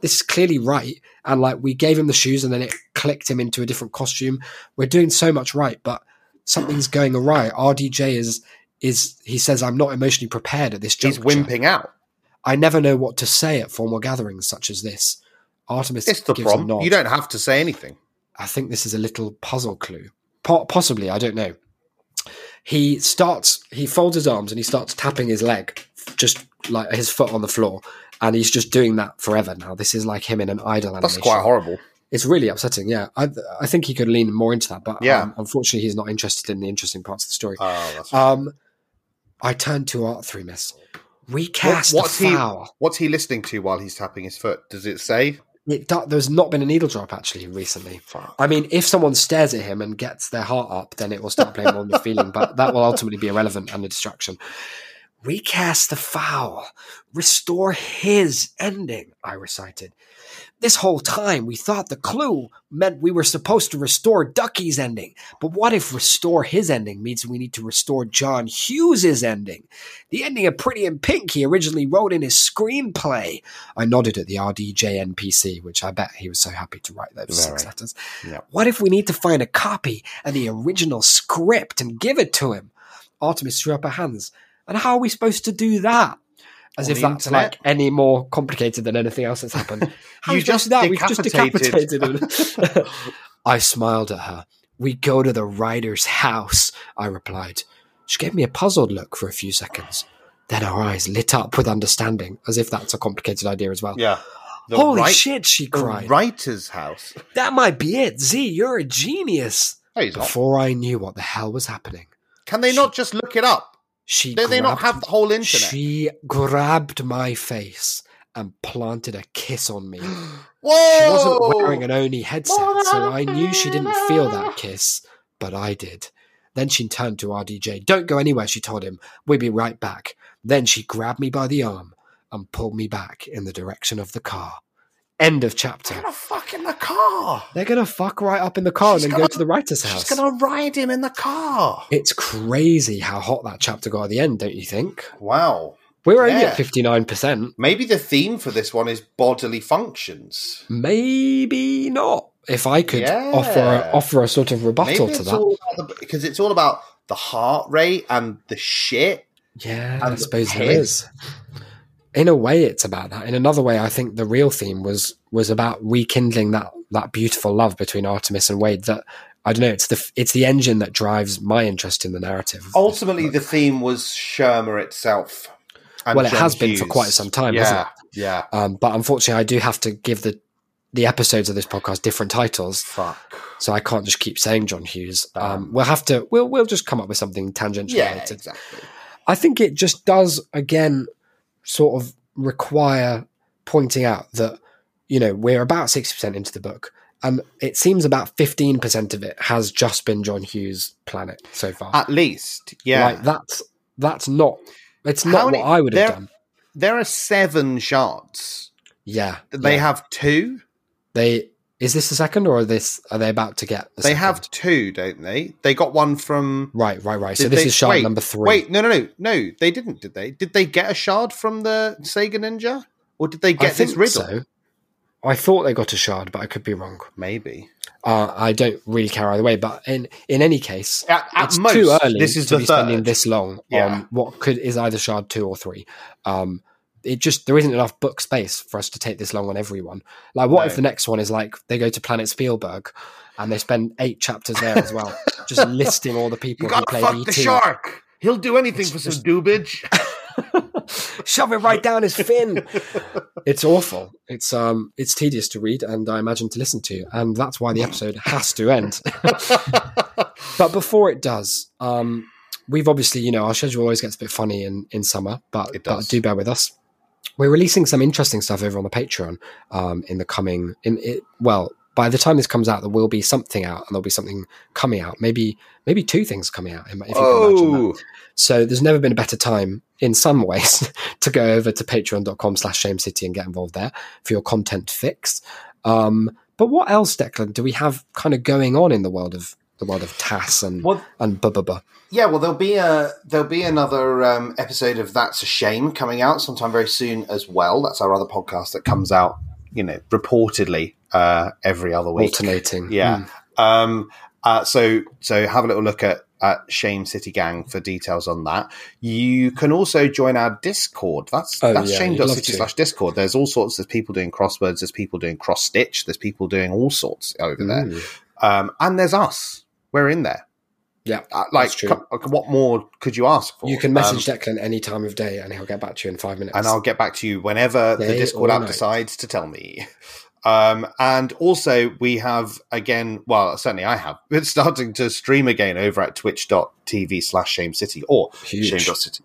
this is clearly right. And like, we gave him the shoes, and then it clicked him into a different costume. We're doing so much right, but something's going awry. RDJ is is he says, "I'm not emotionally prepared at this juncture. He's wimping out. I never know what to say at formal gatherings such as this." Artemis It's the gives. You don't have to say anything. I think this is a little puzzle clue. Po- possibly, I don't know. He starts, he folds his arms and he starts tapping his leg, just like his foot on the floor. And he's just doing that forever now. This is like him in an idle That's animation. quite horrible. It's really upsetting. Yeah, I, I think he could lean more into that, but Yeah. um, unfortunately, he's not interested in the interesting parts of the story. Oh, that's Um, I turned to Art Three Miss. We cast what's a he-. What's he listening to while he's tapping his foot? Does it say? It, there's not been a needle drop actually recently. I mean, if someone stares at him and gets their heart up, then it will start playing on the feeling, but that will ultimately be irrelevant and a distraction. Recast the foul, restore his ending, I recited. This whole time we thought the clue meant we were supposed to restore Ducky's ending. But what if restore his ending means we need to restore John Hughes's ending? The ending of Pretty in Pink he originally wrote in his screenplay. I nodded at the RDJ NPC, which I bet he was so happy to write those six letters. Yeah. What if we need to find a copy of the original script and give it to him? Artemis threw up her hands. And how are we supposed to do that? As if that's internet? like any more complicated than anything else that's happened. (laughs) You just that? We've just decapitated- him. (laughs) I smiled at her. We go to the writer's house, I replied. She gave me a puzzled look for a few seconds. Then her eyes lit up with understanding, as if that's a complicated idea as well. Yeah. The Holy right- shit, she The cried. writer's house. That might be it. Z, you're a genius. Before I knew what the hell was happening, Can they not just look it up? She Do they not grabbed- have the whole internet? She grabbed my face and planted a kiss on me. Whoa! (gasps) She wasn't wearing an Oni headset, so I knew she didn't feel that kiss, but I did. Then she turned to RDJ. Don't go anywhere, she told him. We'll be right back. Then she grabbed me by the arm and pulled me back in the direction of the car. End of chapter. They're gonna fuck in the car. They're gonna fuck right up in the car She's and then go gonna- to the writer's house. She's house. gonna ride him in the car. It's crazy how hot that chapter got at the end, don't you think? Wow. We're only Yeah. at 59%. Maybe the theme for this one is bodily functions. Maybe not. If I could Yeah. offer a, offer a sort of rebuttal Maybe to that. all about the, because it's all about the heart rate and the shit. Yeah, And I suppose there piss. is. In a way, it's about that. In another way, I think the real theme was was about rekindling that that beautiful love between Artemis and Wade. That I don't know. It's the it's the engine that drives my interest in the narrative. Ultimately, the theme was Shermer itself. and well, it John has been for quite some time, yeah, hasn't it? Yeah. Um, but unfortunately, I do have to give the the episodes of this podcast different titles, Fuck. so I can't just keep saying John Hughes. Um, we'll have to we'll we'll just come up with something tangential Yeah, related. exactly. I think it just does again sort of require pointing out that you know we're about sixty percent into the book, and it seems about fifteen percent of it has just been John Hughes' planet so far. At least, yeah. Like that's that's not it's not many- what I would have done. there are seven shards. Yeah, They yeah. have two. they. Is this the second, or are this are they about to get? The They second? have two, don't they? They got one from. right, right, right. So this they- is shard wait, number three. Wait, no, no, no, no. They didn't, did they? Did they get a shard from the Sega Ninja, or did they I get think this riddle? so. I thought they got a shard, but I could be wrong. Maybe. Uh, I don't really care either way. But in in any case, At, at it's most, too early this is to the be spending third. this long Yeah. on what could is either shard two or three. Um, it just there isn't enough book space for us to take this long on everyone. Like, what No. if the next one is like they go to Planet Spielberg and they spend eight chapters there as well, (laughs) just listing all the people You who played fuck ET. the shark. He'll do anything for some doobage. (laughs) (laughs) Shove it right down his fin. it's awful. It's um, it's tedious to read and I imagine to listen to, and that's why the episode has to end. But before it does, um, we've obviously, you know, our schedule always gets a bit funny in, in summer, but, but do bear with us. We're releasing some interesting stuff over on the Patreon um, in the coming, in it, well, by the time this comes out, there will be something out and there'll be something coming out. Maybe, maybe two things coming out, if you can imagine that. Oh, So there's never been a better time in some ways (laughs) to go over to patreon.com slash shame city and get involved there for your content fix. Um, but what else, Declan, do we have kind of going on in the world of the world of TAS and well, and blah, blah, blah. yeah. Well, there'll be a there'll be another um, episode of That's a Shame coming out sometime very soon as well. That's our other podcast that comes out, you know, reportedly uh, every other week. alternating. Yeah. Mm. Um, uh, so so have a little look at at Shame City Gang for details on that. You can also join our Discord. That's Oh, that's yeah, shame you'd love shame.city slash Discord. There's all sorts. There's people doing crosswords. There's people doing cross stitch. There's people doing all sorts over there. Mm. Um, and there's us. We're in there. Yeah, Uh, like, That's true. co- what more could you ask for? You can message Um, Declan any time of day and he'll get back to you in five minutes. and I'll get back to you whenever the Discord app night. decides to tell me. (laughs) Um, and also, we have again, well, certainly I have, been (laughs) starting to stream again over at twitch.tv slash shame city or shame.city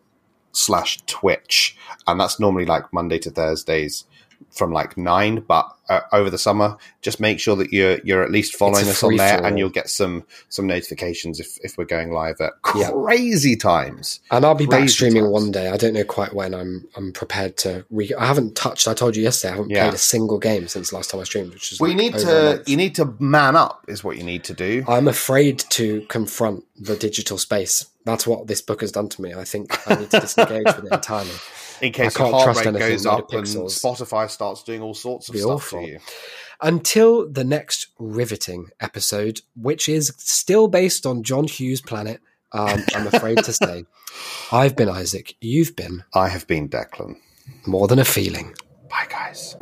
slash twitch. And that's normally like Monday to Thursdays from like nine, but uh, over the summer, just make sure that you're you're at least following us on there, and you'll get some some notifications if if we're going live at Yeah. crazy times. And I'll be back streaming times. one day. I don't know quite when. I'm I'm prepared to. Re- I haven't touched. I told you yesterday. I haven't Yeah. played a single game since last time I streamed, which is We like need to you need to man up, is what you need to do. I'm afraid to confront the digital space. That's what this book has done to me. I think I need to disengage with it entirely. (laughs) in case your heart rate goes up and. Spotify starts doing all sorts of Be stuff awful. to you. Until the next riveting episode, which is still based on John Hughes' planet. Um, I'm afraid to say, (laughs) I've been Isaac. You've been I have been Declan. more than a feeling. Bye, guys.